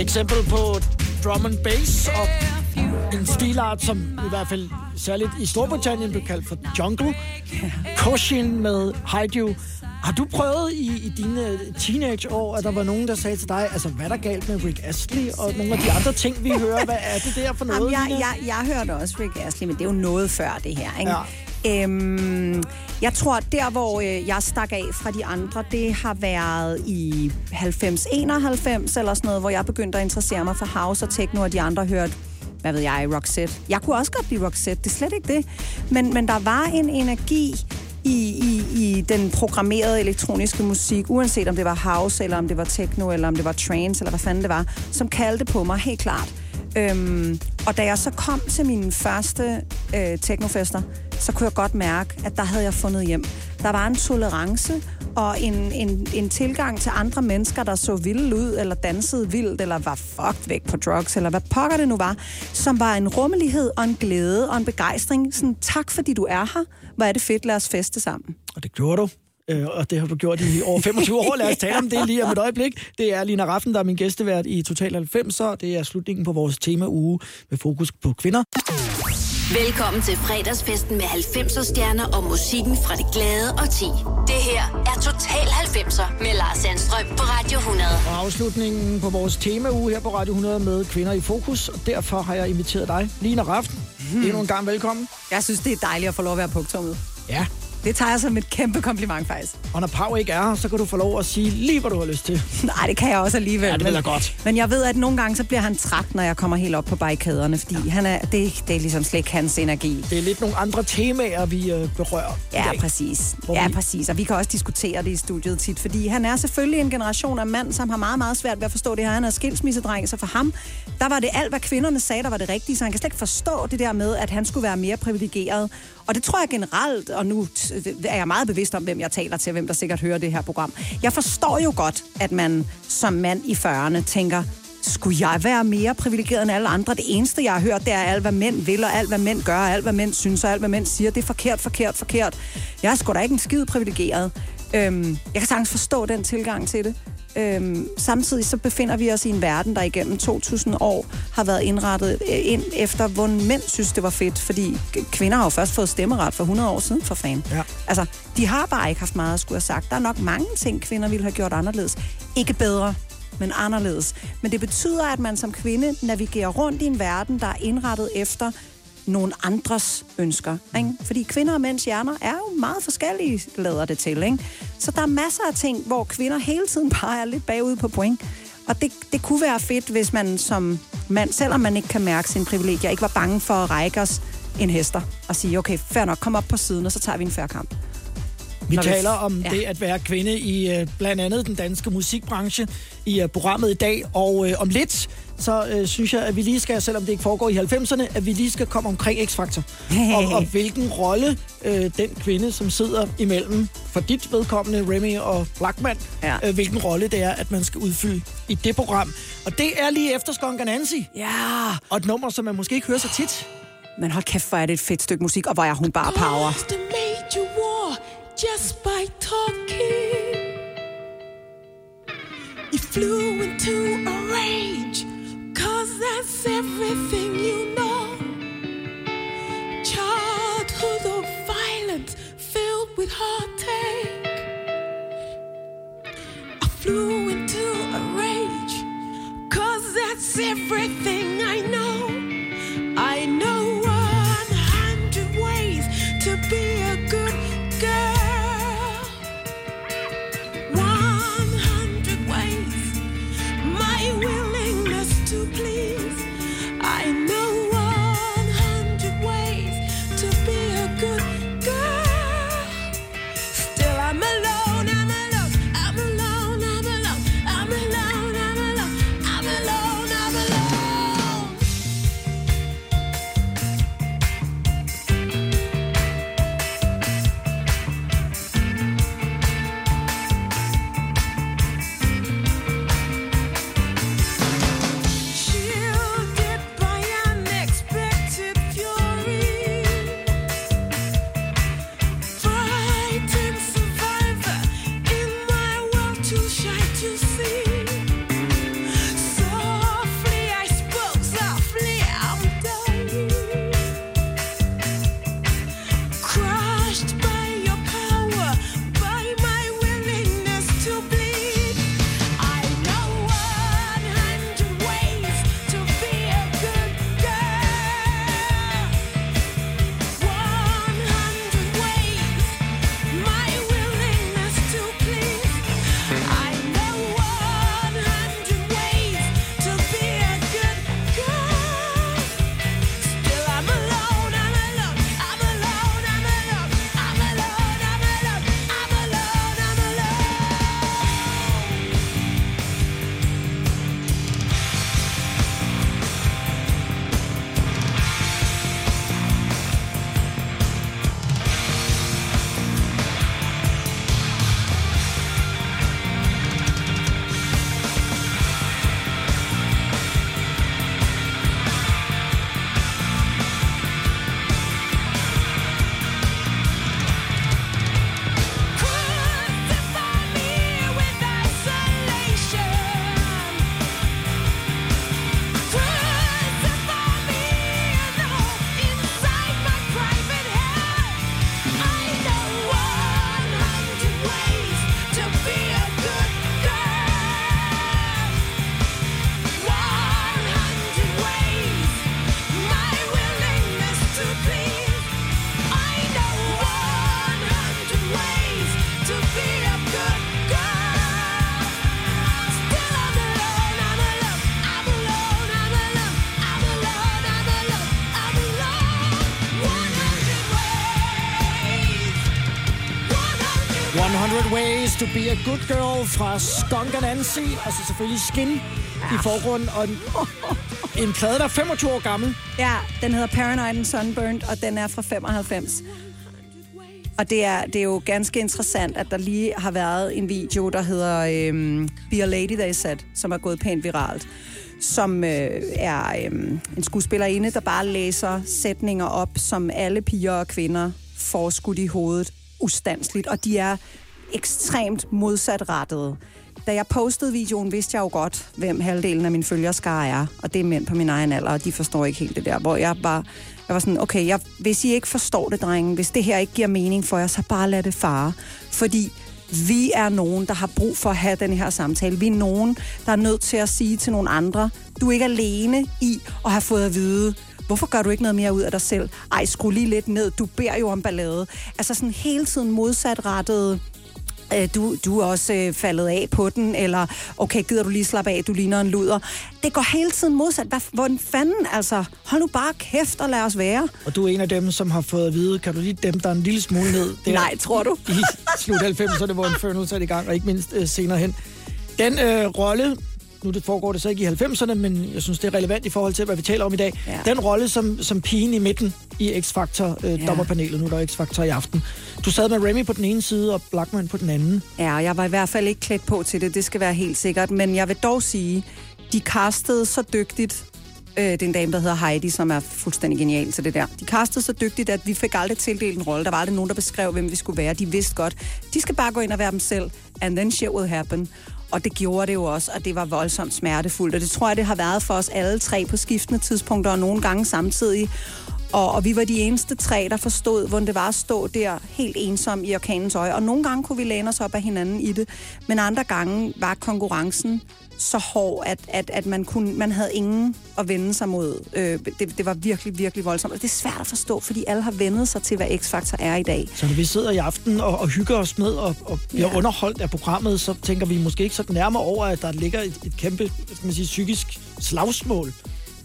B: Eksempel på drum and bass og en stilart, som i hvert fald særligt i Storbritannien blev kaldt for jungle. Caution med Hide You. Har du prøvet i, i dine teenageår, at der var nogen, der sagde til dig, altså hvad er der galt med Rick Astley og nogle af de andre ting, vi hører? Hvad er det der for noget?
C: Jamen, jeg, jeg, jeg hørte også Rick Astley, men det er jo noget før det her, ikke?
B: Ja.
C: Øhm, jeg tror, der hvor øh, jeg stak af fra de andre, det har været i 90-91 eller sådan noget, hvor jeg begyndte at interessere mig for house og techno, og de andre hørte hvad ved jeg, Roxette. Jeg kunne også godt blive Roxette, det er slet ikke det. Men, men der var en energi i, i, i den programmerede elektroniske musik, uanset om det var house, eller om det var techno, eller om det var trance, eller hvad fanden det var, som kaldte på mig helt klart. Øhm, og da jeg så kom til mine første øh, teknofester, så kunne jeg godt mærke, at der havde jeg fundet hjem. Der var en tolerance og en, en, en tilgang til andre mennesker, der så vilde ud, eller dansede vildt, eller var fucked væk på drugs, eller hvad pokker det nu var, som var en rummelighed og en glæde og en begejstring. Sådan, tak fordi du er her. Hvor er det fedt, lad os feste sammen.
B: Og det gjorde du. Øh, og det har du gjort i over 25 år. Lad os tale om det lige om et øjeblik. Det er Lina Raffen, der er min gæstevært i Total 90, og det er slutningen på vores tema-uge med fokus på kvinder.
A: Velkommen til fredagsfesten med 90'er stjerner og musikken fra det glade og ti. Det her er Total 90'er med Lars Sandstrøm på Radio 100.
B: Og afslutningen på vores tema-uge her på Radio 100 med kvinder i fokus, og derfor har jeg inviteret dig, Lina Raffen. Hmm. Endnu en gang velkommen.
C: Jeg synes, det er dejligt at få lov at være punktummet.
B: Ja,
C: Det tager jeg som et kæmpe kompliment, faktisk.
B: og når Pau ikke er her, så kan du få lov at sige lige, hvad du har lyst til.
C: Nej, det kan jeg også alligevel.
B: Ja, det jeg godt.
C: Men jeg ved, at nogle gange så bliver han træt, når jeg kommer helt op på barrikaderne, fordi ja. han er, det, det er ligesom slet ikke hans energi.
B: Det er lidt nogle andre temaer, vi øh, berører
C: Ja,
B: dag.
C: præcis. Ja,
B: vi-
C: præcis. Og vi kan også diskutere det i studiet tit, fordi han er selvfølgelig en generation af mand, som har meget, meget svært ved at forstå det her. Han er skilsmissedreng, så for ham, der var det alt, hvad kvinderne sagde, der var det rigtige, så han kan slet ikke forstå det der med, at han skulle være mere privilegeret. Og det tror jeg generelt, og nu er jeg meget bevidst om, hvem jeg taler til, hvem der sikkert hører det her program. Jeg forstår jo godt, at man som mand i 40'erne tænker, skulle jeg være mere privilegeret end alle andre? Det eneste, jeg har hørt, det er alt, hvad mænd vil, og alt, hvad mænd gør, og alt, hvad mænd synes, og alt, hvad mænd siger. Det er forkert, forkert, forkert. Jeg er sgu da ikke en skid privilegeret. Øhm, jeg kan sagtens forstå den tilgang til det. Øhm, samtidig så befinder vi os i en verden, der igennem 2000 år har været indrettet øh, ind efter, hvor mænd synes, det var fedt. Fordi kvinder har jo først fået stemmeret for 100 år siden, for fanden.
B: Ja.
C: Altså, de har bare ikke haft meget at skulle have sagt. Der er nok mange ting, kvinder ville have gjort anderledes. Ikke bedre, men anderledes. Men det betyder, at man som kvinde navigerer rundt i en verden, der er indrettet efter nogle andres ønsker. Ikke? Fordi kvinder og mænds hjerner er jo meget forskellige, lader det til. Ikke? Så der er masser af ting, hvor kvinder hele tiden bare er lidt bagud på point. Og det, det kunne være fedt, hvis man som mand, selvom man ikke kan mærke sin privilegier, ikke var bange for at række os en hester og sige, okay, fair nok, kom op på siden, og så tager vi en færre kamp.
B: Vi
C: Når
B: taler om
C: ja.
B: det at være kvinde i øh, blandt andet den danske musikbranche i øh, programmet i dag. Og øh, om lidt, så øh, synes jeg, at vi lige skal, selvom det ikke foregår i 90'erne, at vi lige skal komme omkring X-Factor. og, og hvilken rolle øh, den kvinde, som sidder imellem for dit vedkommende, Remy og Blackman,
C: Ja.
B: øh, hvilken rolle det er, at man skal udfylde i det program. Og det er lige efter Skunk Nancy.
C: Ja,
B: Og et nummer, som man måske ikke hører så tit.
C: men hold kæft, hvor er det et fedt stykke musik, og hvor er hun bare power.
E: Just by talking. You flew into a rage, cause that's everything you know. Childhood of violence filled with heartache. I flew into a rage, cause that's everything I know. To be a good girl
B: fra Skunk and Nancy, og så selvfølgelig Skin ja. i forgrunden, og en, en plade, der er 25 år gammel.
C: Ja, den hedder Paranoid and Sunburned, og den er fra 95. Og det er, det er jo ganske interessant, at der lige har været en video, der hedder øhm, Be a Lady, They Said, som er gået pænt viralt som øh, er øh, en skuespillerinde, der bare læser sætninger op, som alle piger og kvinder får skudt i hovedet ustandsligt, og de er ekstremt modsatrettede. Da jeg postede videoen, vidste jeg jo godt, hvem halvdelen af mine følgerskare er, og det er mænd på min egen alder, og de forstår ikke helt det der, hvor jeg bare jeg var sådan, okay, jeg, hvis I ikke forstår det, drenge, hvis det her ikke giver mening for jer, så bare lad det fare. Fordi vi er nogen, der har brug for at have den her samtale. Vi er nogen, der er nødt til at sige til nogle andre, du er ikke alene i at have fået at vide, hvorfor gør du ikke noget mere ud af dig selv? Ej, skru lige lidt ned, du beder jo om ballade. Altså sådan hele tiden modsatrettet øh, du, du er også øh, faldet af på den, eller okay, gider du lige slappe af, du ligner en luder. Det går hele tiden modsat. Hvad, hvordan fanden, altså, hold nu bare kæft og lad os være.
B: Og du er en af dem, som har fået at vide, kan du lige der er en lille smule ned? Der
C: Nej, tror du?
B: I slut 90'erne, hvor Inferno satte i gang, og ikke mindst øh, senere hen. Den øh, rolle, nu det foregår det så ikke i 90'erne, men jeg synes, det er relevant i forhold til, hvad vi taler om i dag.
C: Ja.
B: Den rolle som, som pigen i midten i X-Factor, øh,
C: Ja.
B: dommerpanelet, nu er der X-Factor i aften. Du sad med Remy på den ene side, og Blackman på den anden.
C: Ja, og jeg var i hvert fald ikke klædt på til det, det skal være helt sikkert. Men jeg vil dog sige, de castede så dygtigt. Øh, det er en dame, der hedder Heidi, som er fuldstændig genial til det der. De castede så dygtigt, at vi fik aldrig tildelt en rolle. Der var aldrig nogen, der beskrev, hvem vi skulle være. De vidste godt, de skal bare gå ind og være dem selv. And then shit will happen. Og det gjorde det jo også, og det var voldsomt smertefuldt. Og det tror jeg, det har været for os alle tre på skiftende tidspunkter, og nogle gange samtidig. Og, og vi var de eneste tre, der forstod, hvordan det var at stå der helt ensom i orkanens øje. Og nogle gange kunne vi læne os op af hinanden i det, men andre gange var konkurrencen så hård, at, at, at man, kunne, man havde ingen at vende sig mod. Øh, det, det var virkelig, virkelig voldsomt. Og det er svært at forstå, fordi alle har vendet sig til, hvad X-Factor er i dag.
B: Så når vi sidder i aften og, og hygger os med og, og bliver
C: Ja.
B: underholdt af programmet, så tænker vi måske ikke så nærmere over, at der ligger et, et kæmpe skal man sige, psykisk slagsmål.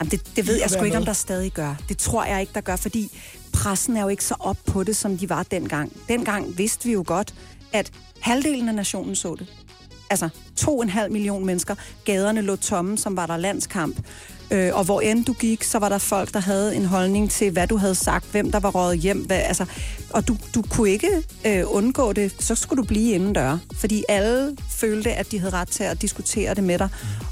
C: Jamen, det, det ved jeg sgu ikke, om der stadig gør. Det tror jeg ikke, der gør, fordi pressen er jo ikke så op på det, som de var dengang. Dengang vidste vi jo godt, at halvdelen af nationen så det. Altså, to og en halv million mennesker. Gaderne lå tomme, som var der landskamp. Øh, og hvor end du gik, så var der folk, der havde en holdning til, hvad du havde sagt, hvem der var røget hjem. Hvad, altså, og du, du kunne ikke øh, undgå det, så skulle du blive indendør. Fordi alle følte, at de havde ret til at diskutere det med dig.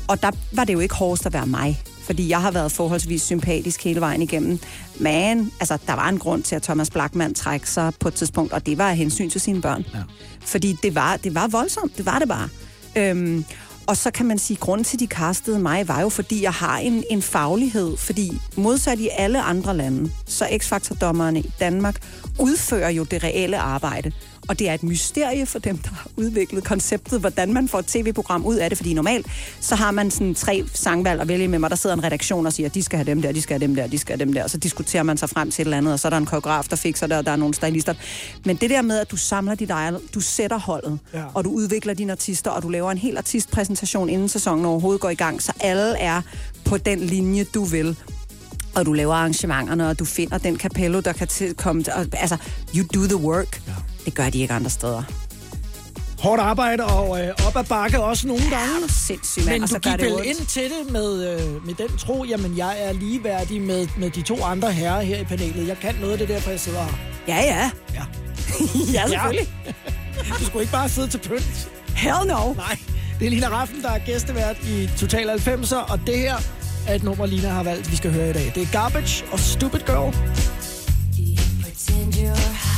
C: Og der var det jo ikke hårdest at være mig fordi jeg har været forholdsvis sympatisk hele vejen igennem. Men altså, der var en grund til, at Thomas Blackman træk sig på et tidspunkt, og det var af hensyn til sine børn. Ja. Fordi det var, det var voldsomt, det var det bare. Øhm, og så kan man sige, at grunden til, at de kastede mig, var jo, fordi jeg har en, en faglighed. Fordi modsat i alle andre lande, så x faktor dommerne i Danmark udfører jo det reelle arbejde. Og det er et mysterie for dem, der har udviklet konceptet, hvordan man får et tv-program ud af det. Fordi normalt, så har man sådan tre sangvalg at vælge med, og der sidder en redaktion og siger, de skal have dem der, de skal have dem der, de skal have dem der. Og så diskuterer man sig frem til et eller andet, og så er der en koreograf, der fikser det, og der er nogle stylister. Men det der med, at du samler dit eget, du sætter holdet,
B: Ja.
C: og du udvikler dine artister, og du laver en hel artistpræsentation, inden sæsonen overhovedet går i gang, så alle er på den linje, du vil og du laver arrangementerne, og du finder den kapello, der kan til, komme til, og, altså, you do the work. Ja. Det gør de ikke andre steder.
B: Hårdt arbejde og øh, op ad bakke også nogle gange.
C: Sindssygt, mand.
B: Men
C: og så
B: du gik
C: det
B: vel
C: ondt.
B: ind til det med, øh, med den tro, jamen jeg er ligeværdig med, med de to andre herrer her i panelet. Jeg kan noget af det derfor, jeg sidder her.
C: Ja, ja.
B: Ja.
C: ja, selvfølgelig.
B: Du skulle ikke bare sidde til pynt.
C: Hell no.
B: Nej, det er Lina Raffen, der er gæstevært i Total 90'er, og det her er et nummer, Lina har valgt, vi skal høre i dag. Det er Garbage og Stupid Girl.
G: Pretend you're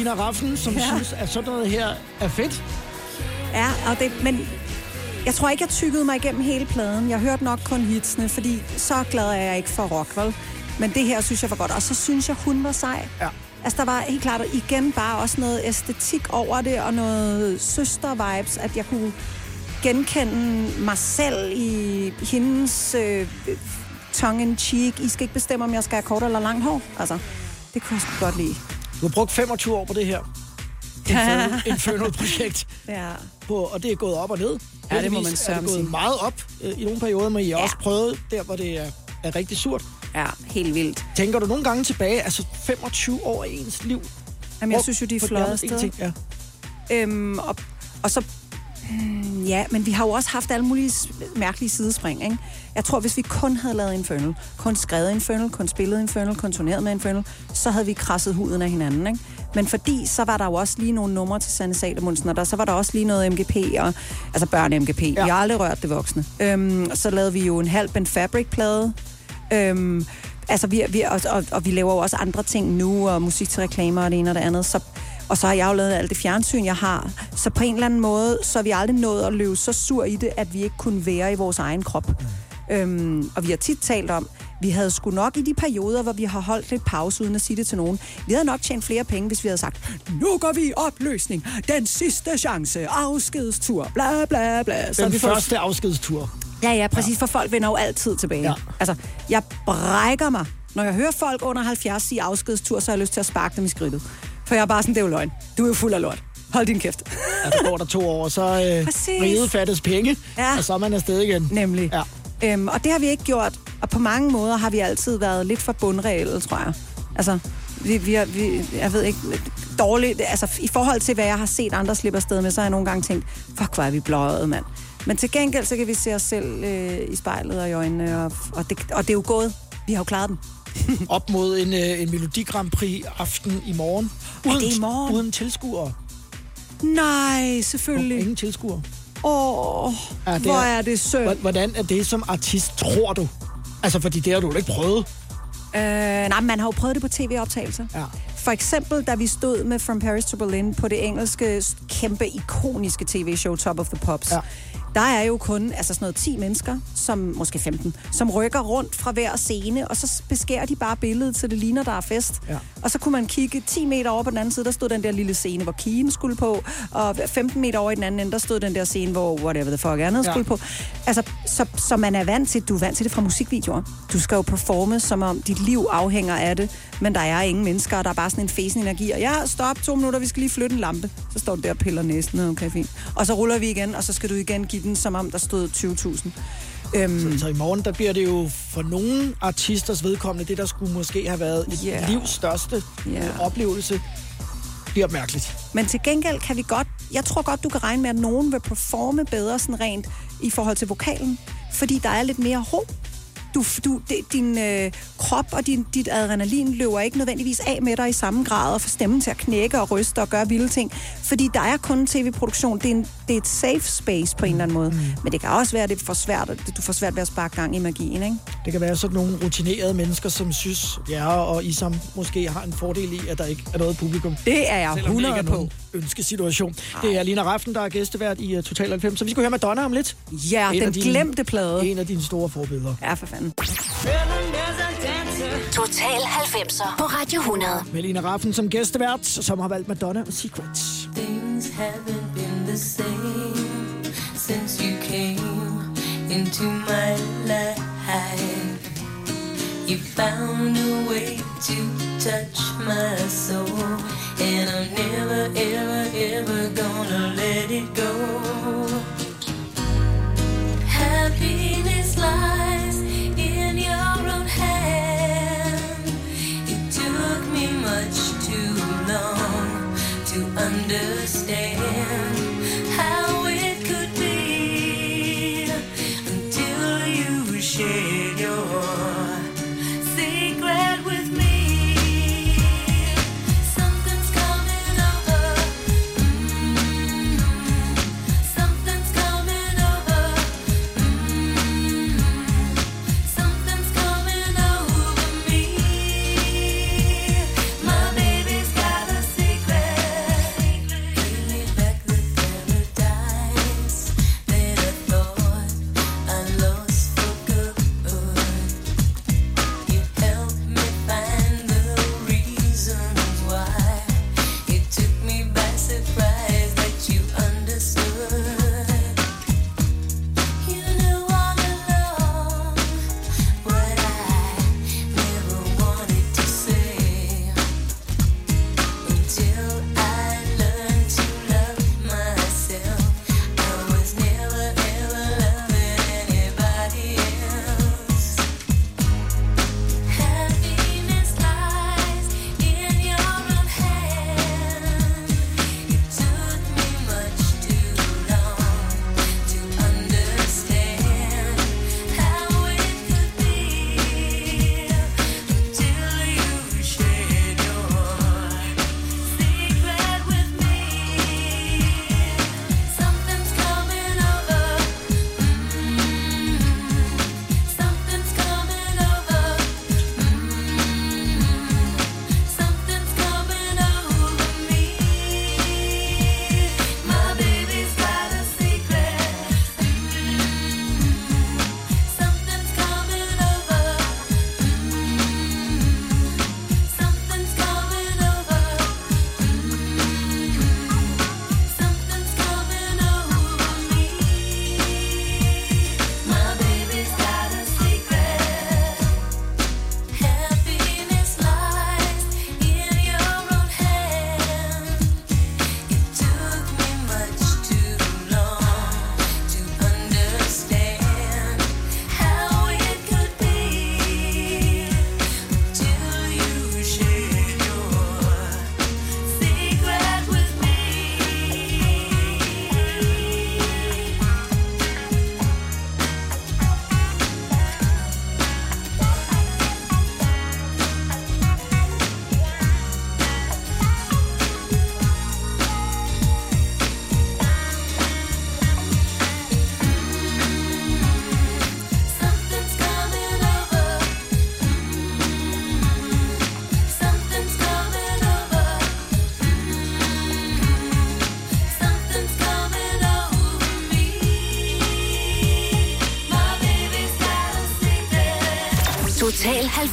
B: Lina Raffen, som
C: Ja.
B: synes, at sådan noget her er fedt.
C: Ja, og det, men jeg tror ikke, jeg tykkede mig igennem hele pladen. Jeg hørte nok kun hitsene, fordi så glad er jeg ikke for rock, vel? Men det her synes jeg var godt. Og så synes jeg, hun var sej.
B: Ja.
C: Altså, der var helt klart igen bare også noget æstetik over det, og noget søster-vibes, at jeg kunne genkende mig selv i hendes øh, tongue-in-cheek. I skal ikke bestemme, om jeg skal have kort eller langt hår. Altså, det kunne jeg godt lide.
B: Du har brugt 25 år på det her. Infernal-projekt.
C: Ja.
B: På, og det er gået op og ned.
C: Ja, det må man
B: Heldigvis er det gået meget op øh, i nogle perioder, men I har
C: Ja.
B: også prøvet der, hvor det er, er rigtig surt.
C: Ja, helt vildt.
B: Tænker du nogle gange tilbage, altså 25 år af ens liv?
C: Jamen, jeg
B: Hvor-
C: synes jo, de er
B: på
C: flot
B: nærmest
C: afsted.
B: ingenting, Ja.
C: Øhm, og, og så... Hmm, Ja, men vi har jo også haft alle mulige mærkelige sidespring, ikke? Jeg tror, hvis vi kun havde lavet Infernal, kun skrevet Infernal, kun spillet Infernal, kun turneret med Infernal, så havde vi krasset huden af hinanden, ikke? Men fordi, så var der jo også lige nogle numre til Sanne Salomonsen, og der, så var der også lige noget MGP, og, altså børne-MGP. Ja. Vi har aldrig rørt det voksne. Øhm, så lavede vi jo en halv Ben Fabric-plade. Øhm, altså, vi, vi, og, og, og vi laver jo også andre ting nu, og musik til reklamer og det ene og det andet. Så, og så har jeg jo lavet alt det fjernsyn, jeg har. Så på en eller anden måde, så har vi aldrig nået at løbe så sur i det, at vi ikke kunne være i vores egen krop. Øhm, og vi har tit talt om, vi havde sgu nok i de perioder, hvor vi har holdt lidt pause uden at sige det til nogen. Vi havde nok tjent flere penge, hvis vi havde sagt, nu går vi i opløsning, den sidste chance, afskedstur, bla bla bla. Så
B: Den
C: vi fået-
B: første afskedstur.
C: Ja, ja, præcis, for folk vender jo altid tilbage.
B: Ja.
C: Altså, jeg brækker mig. Når jeg hører folk under 70 sige afskedstur, så har jeg lyst til at sparke dem i skridtet. For jeg er bare sådan, det er jo løgn. Du er jo fuld af lort. Hold din kæft.
B: Ja, der går der to år, så øh, riget fattes penge,
C: Ja.
B: og så er man afsted igen.
C: Nemlig.
B: Ja.
C: Øhm, og det har vi ikke gjort. Og på mange måder har vi altid været lidt for bundreelle, tror jeg. Altså, vi, vi, har, vi, jeg ved ikke, dårligt. Altså, i forhold til, hvad jeg har set andre slippe afsted med, så har jeg nogle gange tænkt, fuck, hvor er vi bløjet, mand. Men til gengæld, så kan vi se os selv øh, i spejlet og i øjnene, og, og, det, og det er jo gået. Vi har jo klaret den.
B: Op mod en, øh, en Melodi Grand Prix aften i morgen. Uden,
C: det i morgen?
B: Uden tilskuere.
C: Nej, selvfølgelig.
B: Ingen tilskuere.
C: Åh, oh,
B: Ja, det
C: hvor
B: er-
C: er det synd.
B: Hvor- Hvordan er det som artist, tror du? Altså, fordi det har du ikke prøvet.
C: Øh, nej, man har jo prøvet det på tv-optagelser.
B: Ja.
C: For eksempel, da vi stod med From Paris to Berlin på det engelske, kæmpe, ikoniske tv-show Top of the Pops.
B: Ja.
C: Der er jo kun altså sådan noget 10 mennesker, som måske 15, som rykker rundt fra hver scene, og så beskærer de bare billedet, så det ligner, der er fest.
B: Ja.
C: Og så kunne man kigge 10 meter over på den anden side, der stod den der lille scene, hvor Kien skulle på, og 15 meter over i den anden ende, der stod den der scene, hvor whatever the fuck andet
B: Ja.
C: skulle på. Altså, så, så man er vant til, du er vant til det fra musikvideoer. Du skal jo performe, som om dit liv afhænger af det, men der er ingen mennesker, og der er bare sådan en fesen energi. Og ja, stop, to minutter, vi skal lige flytte en lampe. Så står du der og piller næsten, okay, fint. Og så ruller vi igen, og så skal du igen give den, som om der stod 20.000. Øhm,
B: Så i morgen, der bliver det jo for nogle artisters vedkommende, det der skulle måske have været et yeah. livs største yeah. oplevelse, bliver mærkeligt.
C: Men til gengæld kan vi godt, jeg tror godt, du kan regne med, at nogen vil performe bedre sådan rent i forhold til vokalen, fordi der er lidt mere ro. Du, du, det, din øh, krop og din, dit adrenalin løber ikke nødvendigvis af med dig i samme grad og får stemmen til at knække og ryste og gøre vilde ting. Fordi der er kun tv-produktion. Det er, en, det er et safe space på en eller anden måde. Mm. Men det kan også være, at det er for svært, at du får svært ved at sparke gang i magien, ikke?
B: Det kan være sådan nogle rutinerede mennesker, som synes, ja, og I som måske har en fordel i, at der ikke er noget publikum.
C: Det er jeg
B: Selvom det ikke
C: 100
B: er
C: på.
B: ønskesituation. Det er Lina Raften, der er gæstevært i uh, Total 90, så vi skal høre Madonna om lidt.
C: Ja,
B: En
C: den
B: dine-
C: glemte plade.
B: En af dine store forbilleder.
C: Ja, for fanden.
A: Total 90'er på Radio 100.
B: Med Lina Raffen som gæstevært, som har valgt Madonna og Secrets.
G: Things haven't been the same since you came into my life. You found a way to touch my soul, and I'm never, ever, ever gonna let it go. Happiness lies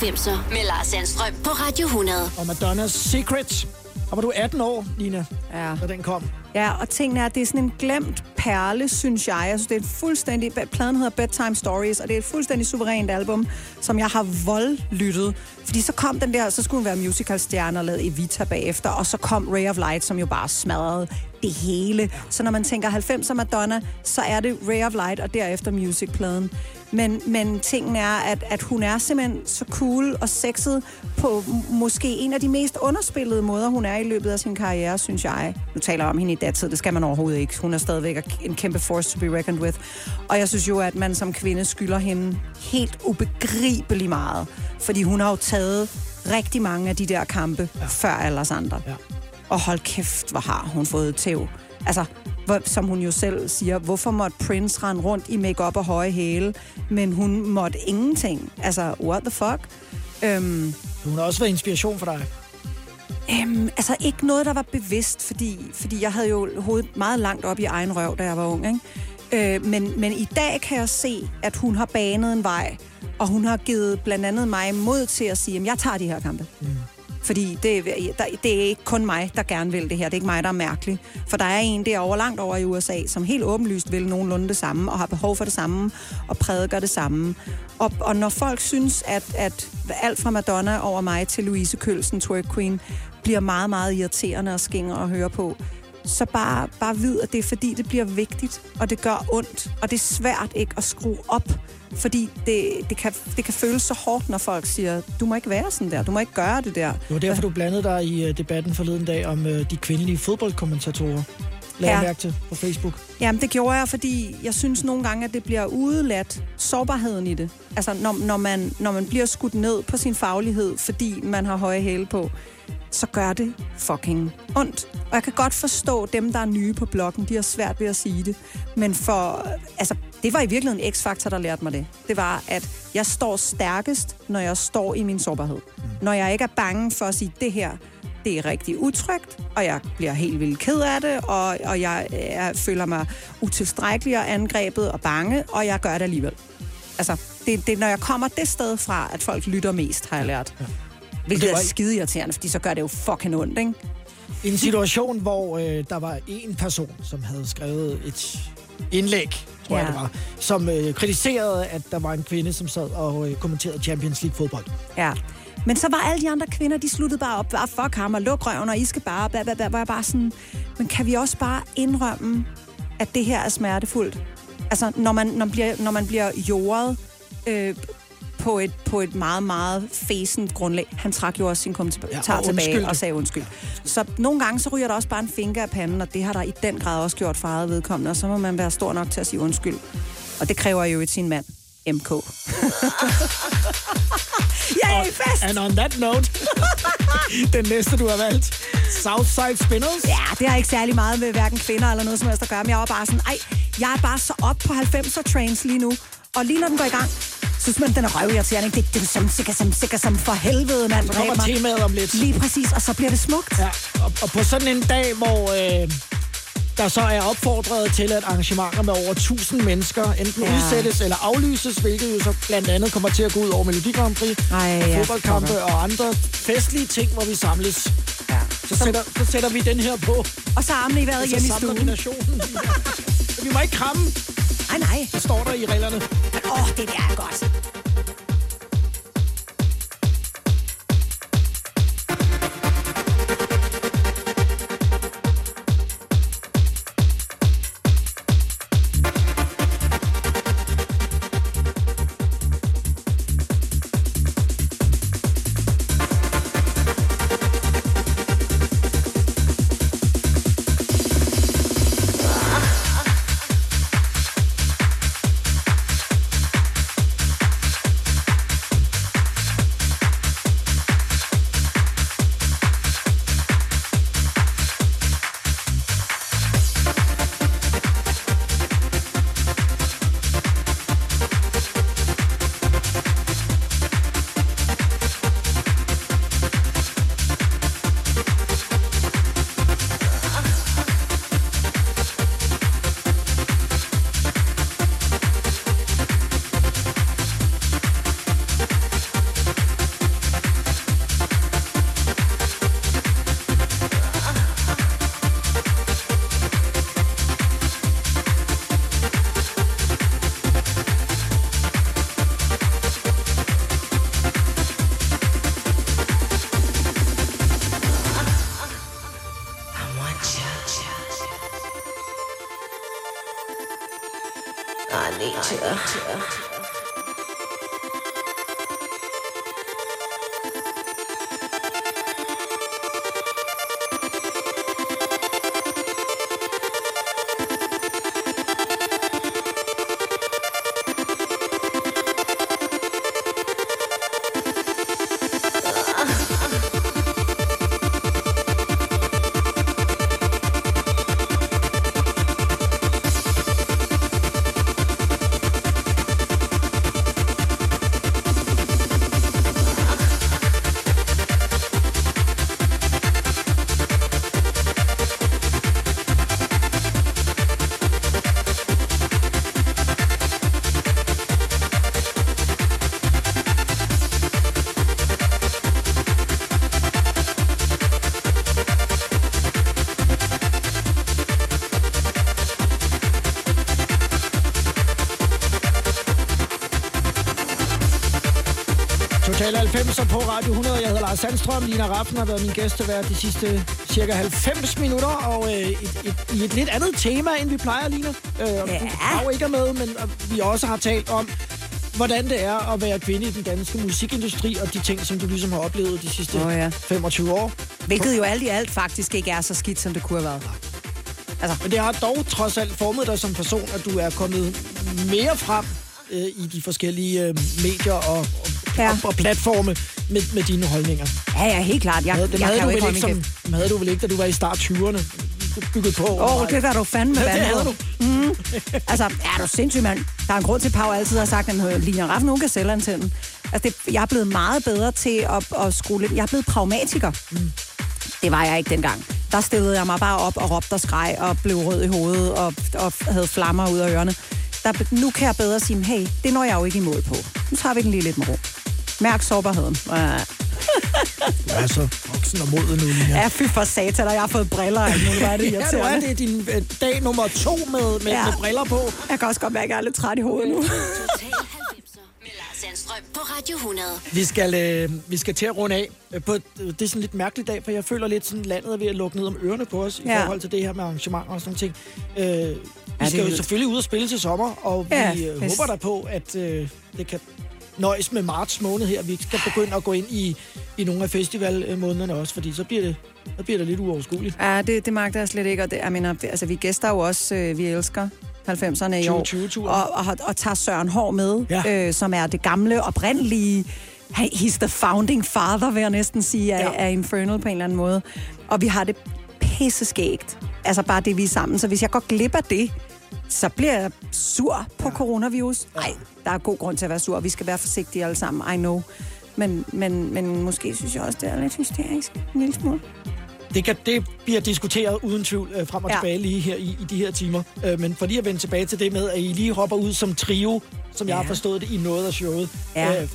A: 90'er med Lars Sandstrøm på Radio 100.
B: Og Madonnas Secret. Og var du 18 år, Lina,
C: Ja.
B: da den kom?
C: Ja, og tingene er, at det er sådan en glemt perle, synes jeg. Jeg synes, det er et fuldstændig... Pladen hedder Bedtime Stories, og det er et fuldstændig suverænt album, som jeg har voldlyttet. Fordi så kom den der, så skulle hun være musicalstjerne og lavede Evita bagefter, og så kom Ray of Light, som jo bare smadrede det hele. Så når man tænker 90'er Madonna, så er det Ray of Light, og derefter musicpladen. Men, men tingen er, at, at hun er simpelthen så cool og sexet på måske en af de mest underspillede måder, hun er i løbet af sin karriere, synes jeg. Nu taler jeg om hende i datid, det skal man overhovedet ikke. Hun er stadigvæk en kæmpe force to be reckoned with. Og jeg synes jo, at man som kvinde skylder hende helt ubegribelig meget. Fordi hun har jo taget rigtig mange af de der kampe ja. før alle os andre.
B: Ja.
C: Og hold kæft, hvor har hun fået tæv. Altså, hvor, som hun jo selv siger, hvorfor måtte Prince rende rundt i makeup og høje hæle, men hun måtte ingenting? Altså, what the fuck? Øhm,
B: Hun har også været inspiration for dig.
C: øhm, altså, ikke noget, der var bevidst, fordi, fordi jeg havde jo hovedet meget langt op i egen røv, da jeg var ung, ikke? Øh, men, men i dag kan jeg se, at hun har banet en vej, og hun har givet blandt andet mig mod til at sige, at jeg tager de her kampe. Mm. Fordi det, der, det er ikke kun mig, der gerne vil det her. Det er ikke mig, der er mærkelig. For der er en derovre langt over i USA, som helt åbenlyst vil nogenlunde det samme, og har behov for det samme, og prædiker det samme. Og, og når folk synes, at, at alt fra Madonna over mig til Louise Kølsen, Twerk Queen, bliver meget, meget irriterende og skinger at høre på, så bare, bare vid, at det er fordi, det bliver vigtigt, og det gør ondt, og det er svært ikke at skrue op, fordi det, det, kan, det kan føles så hårdt, når folk siger, du må ikke være sådan der, du må ikke gøre det der.
B: Det var derfor, du blandede dig i øh, debatten forleden dag om øh, de kvindelige fodboldkommentatorer. Lad
C: Ja.
B: mærke til på Facebook.
C: Jamen, det gjorde jeg, fordi jeg synes nogle gange, at det bliver udeladt sårbarheden i det. Altså, når, når, man, når man bliver skudt ned på sin faglighed, fordi man har høje hæle på, så gør det fucking ondt. Og jeg kan godt forstå dem, der er nye på bloggen, de har svært ved at sige det. Men for, altså, det var i virkeligheden en X-faktor, der lærte mig det. Det var, at jeg står stærkest, når jeg står i min sårbarhed. Når jeg ikke er bange for at sige, det her, det er rigtig utrygt, og jeg bliver helt vildt ked af det, og, og jeg, jeg føler mig utilstrækkelig og angrebet og bange, og jeg gør det alligevel. Altså, det, det er, når jeg kommer det sted fra, at folk lytter mest, har jeg lært. Hvilket
B: Det var
C: er skide irriterende, fordi så gør det jo fucking ondt, ikke?
B: En situation, hvor øh, der var en person, som havde skrevet et indlæg, tror ja. Jeg det var, som øh, kritiserede, at der var en kvinde, som sad og øh, kommenterede Champions League fodbold.
C: Ja. Men så var alle de andre kvinder, de sluttede bare op, bare fuck ham og luk røven, og I skal bare, bla, bla, bla, jeg bare sådan, men kan vi også bare indrømme, at det her er smertefuldt? Altså, når man, når man bliver, når man bliver jordet øh, på, et, på et meget, meget fæsent grundlag. Han trak jo også sin kommentar
B: Ja, og
C: tilbage og sagde undskyld. Så nogle gange, så ryger der også bare en finger af panden, og det har der i den grad også gjort for eget vedkommende, og så må man være stor nok til at sige undskyld. Og det kræver jo et sin mand, MK. Er i fest!
B: And on that note, den næste, du har valgt, Southside Spinners.
C: Ja, det har ikke særlig meget med hverken kvinder eller noget som helst at gøre, men jeg var bare sådan, ej, jeg er bare så op på 90'er trains lige nu. Og lige når den går i gang, synes man, den er røvirriterende. Det er som sikker som sikker som for helvede, mand.
B: Så kommer temaet om lidt.
C: Lige præcis, og så bliver det smukt.
B: Ja, og, og på sådan en dag, hvor øh, der så er opfordret til, at arrangementer med over 1000 mennesker enten ja.
C: Ja.
B: udsættes eller aflyses, hvilket jo så blandt andet kommer til at gå ud over Melodi Grand Prix,
C: Ej,
B: og
C: ja,
B: fodboldkampe
C: pokker.
B: og andre festlige ting, hvor vi samles.
C: Ja.
B: Så sætter, så sætter vi den her på,
C: Og så armene i vejret hjemme i stuen.
B: vi må ikke kramme,
C: Nej, nej.
B: står der i reglerne.
C: Åh, oh, det der er godt.
B: Radio 100. Jeg hedder Lars Sandstrøm. Lina Raffen har været min gæstevært de sidste cirka 90 minutter. Og øh, et, et, i et lidt andet tema, end vi plejer, Lina. Øh, ja. Du ikke er med, men vi også har talt om, hvordan det er at være kvinde i den danske musikindustri, og de ting, som du ligesom har oplevet de sidste
C: Åh, ja.
B: 25 år.
C: Hvilket jo alt i alt faktisk ikke er så skidt, som det kunne have været. Altså,
B: Men det har dog trods alt formet dig som person, at du er kommet mere frem øh, i de forskellige øh, medier og, og,
C: ja.
B: og, og platforme med, med dine holdninger.
C: ja, ja, helt klart. Jeg,
B: Havde, dem,
C: jeg
B: havde
C: kan
B: du
C: jo ikke
B: ikke som, dem havde du vel ikke, da du var i start 20'erne? Bygget på.
C: Åh, oh, det var du fandme vandet. Mm. Altså, er du sindssyg, mand? Der er en grund til, at Pau altid har sagt, at Lina Raffen, hun kan sælge. Altså, det, jeg er blevet meget bedre til at, at skrue lidt. Jeg er blevet pragmatiker. Mm. Det var jeg ikke dengang. Der stillede jeg mig bare op og råbte og skreg og blev rød i hovedet og, og havde flammer ud af ørerne. Der, nu kan jeg bedre sige, hey, det når jeg jo ikke i mål på. Nu tager vi den lige lidt med ro. Mærk sårbarheden. Ja.
B: Du er så voksen og moden nu.
C: Ja, fy for satan, og jeg har fået briller. Hvor er det
B: Ja, du er det er din øh, dag nummer to med, med,
C: Ja.
B: ja. med briller på.
C: Jeg kan også godt mærke, at jeg er lidt træt i hovedet nu.
A: Total 90'er med Lars Sandstrøm på Radio 100.
B: Vi skal, øh, vi skal til at runde af. Øh, På, det er sådan lidt mærkelig dag, for jeg føler lidt sådan, landet er ved at lukke ned om ørerne på os i
C: Ja.
B: forhold til det her med arrangementer og sådan ting. Øh, vi
C: det
B: skal jo selvfølgelig ud og spille til sommer, og
C: Ja,
B: vi øh, håber der på, at øh, det kan nøjes med marts måned her. Vi skal begynde at gå ind i, i nogle af festivalmånederne også, fordi så bliver det, så bliver det lidt uoverskueligt.
C: Ja, det, det magter jeg slet ikke. Og det, jeg mener, det, altså, vi gæster jo også, øh, vi elsker 90'erne i år.
B: 2020-turen.
C: Og, og, og tager Søren Hård med,
B: Ja.
C: øh, som er det gamle, oprindelige... He's the founding father, vil jeg næsten sige, af,
B: Ja.
C: ja. af Infernal på en eller anden måde. Og vi har det pisseskægt. Altså bare det, vi er sammen. Så hvis jeg går glip af det, så bliver jeg sur på ja. coronavirus. Nej, der er god grund til at være sur. Vi skal være forsigtige alle sammen, I know. Men, men, men måske synes jeg også, det er lidt hysterisk. En lille smule.
B: Det, kan, det bliver diskuteret uden tvivl øh, frem og
C: Ja.
B: tilbage lige her i, i de her timer. Øh, men for lige at vende tilbage til det med, at I lige hopper ud som trio, som ja. jeg har forstået det i noget af showet.
C: Ja.
B: Øh,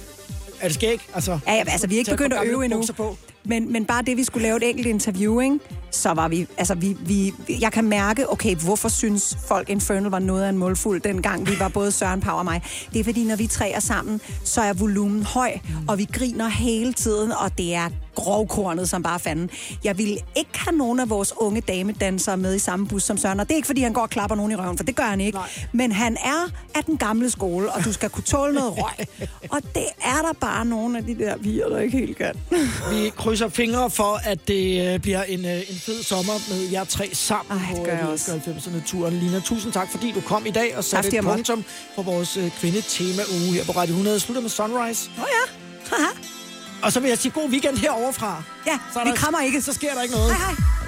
B: er det skæg? Altså,
C: Ja, ja, altså vi er ikke begyndt at øve endnu.
B: På.
C: Men, men bare det, vi skulle lave et enkelt interview, ikke? Så var vi, altså vi, vi, jeg kan mærke, okay, hvorfor synes folk Infernal var noget af en målfuld, dengang vi var både Søren, Pau og mig. Det er fordi, når vi tre er sammen, så er volumen høj, og vi griner hele tiden, og det er grovkornet som bare fanden. Jeg ville ikke have nogen af vores unge damedansere med i samme bus som Søren, og det er ikke fordi, han går og klapper nogen i røven, for det gør han ikke.
B: Nej.
C: Men han er af den gamle skole, og du skal kunne tåle noget røg. Og det er der bare nogle af de der piger, der ikke helt kan.
B: Vi krydser fingre for, at det øh, bliver en, øh, en fed sommer med jer tre sammen
C: Ej,
B: på
C: gør jeg
B: øh,
C: også.
B: 90'erne-turen. Lina, tusind tak, fordi du kom i dag og satte et punktum for vores øh, kvindetema-uge her på Radio 100. Slutter med Sunrise.
C: Åh oh, ja. Haha.
B: Og så vil jeg sige god weekend herovre fra.
C: Ja,
B: så
C: vi
B: der-
C: krammer ikke.
B: Så sker der ikke noget.
C: Hej hej.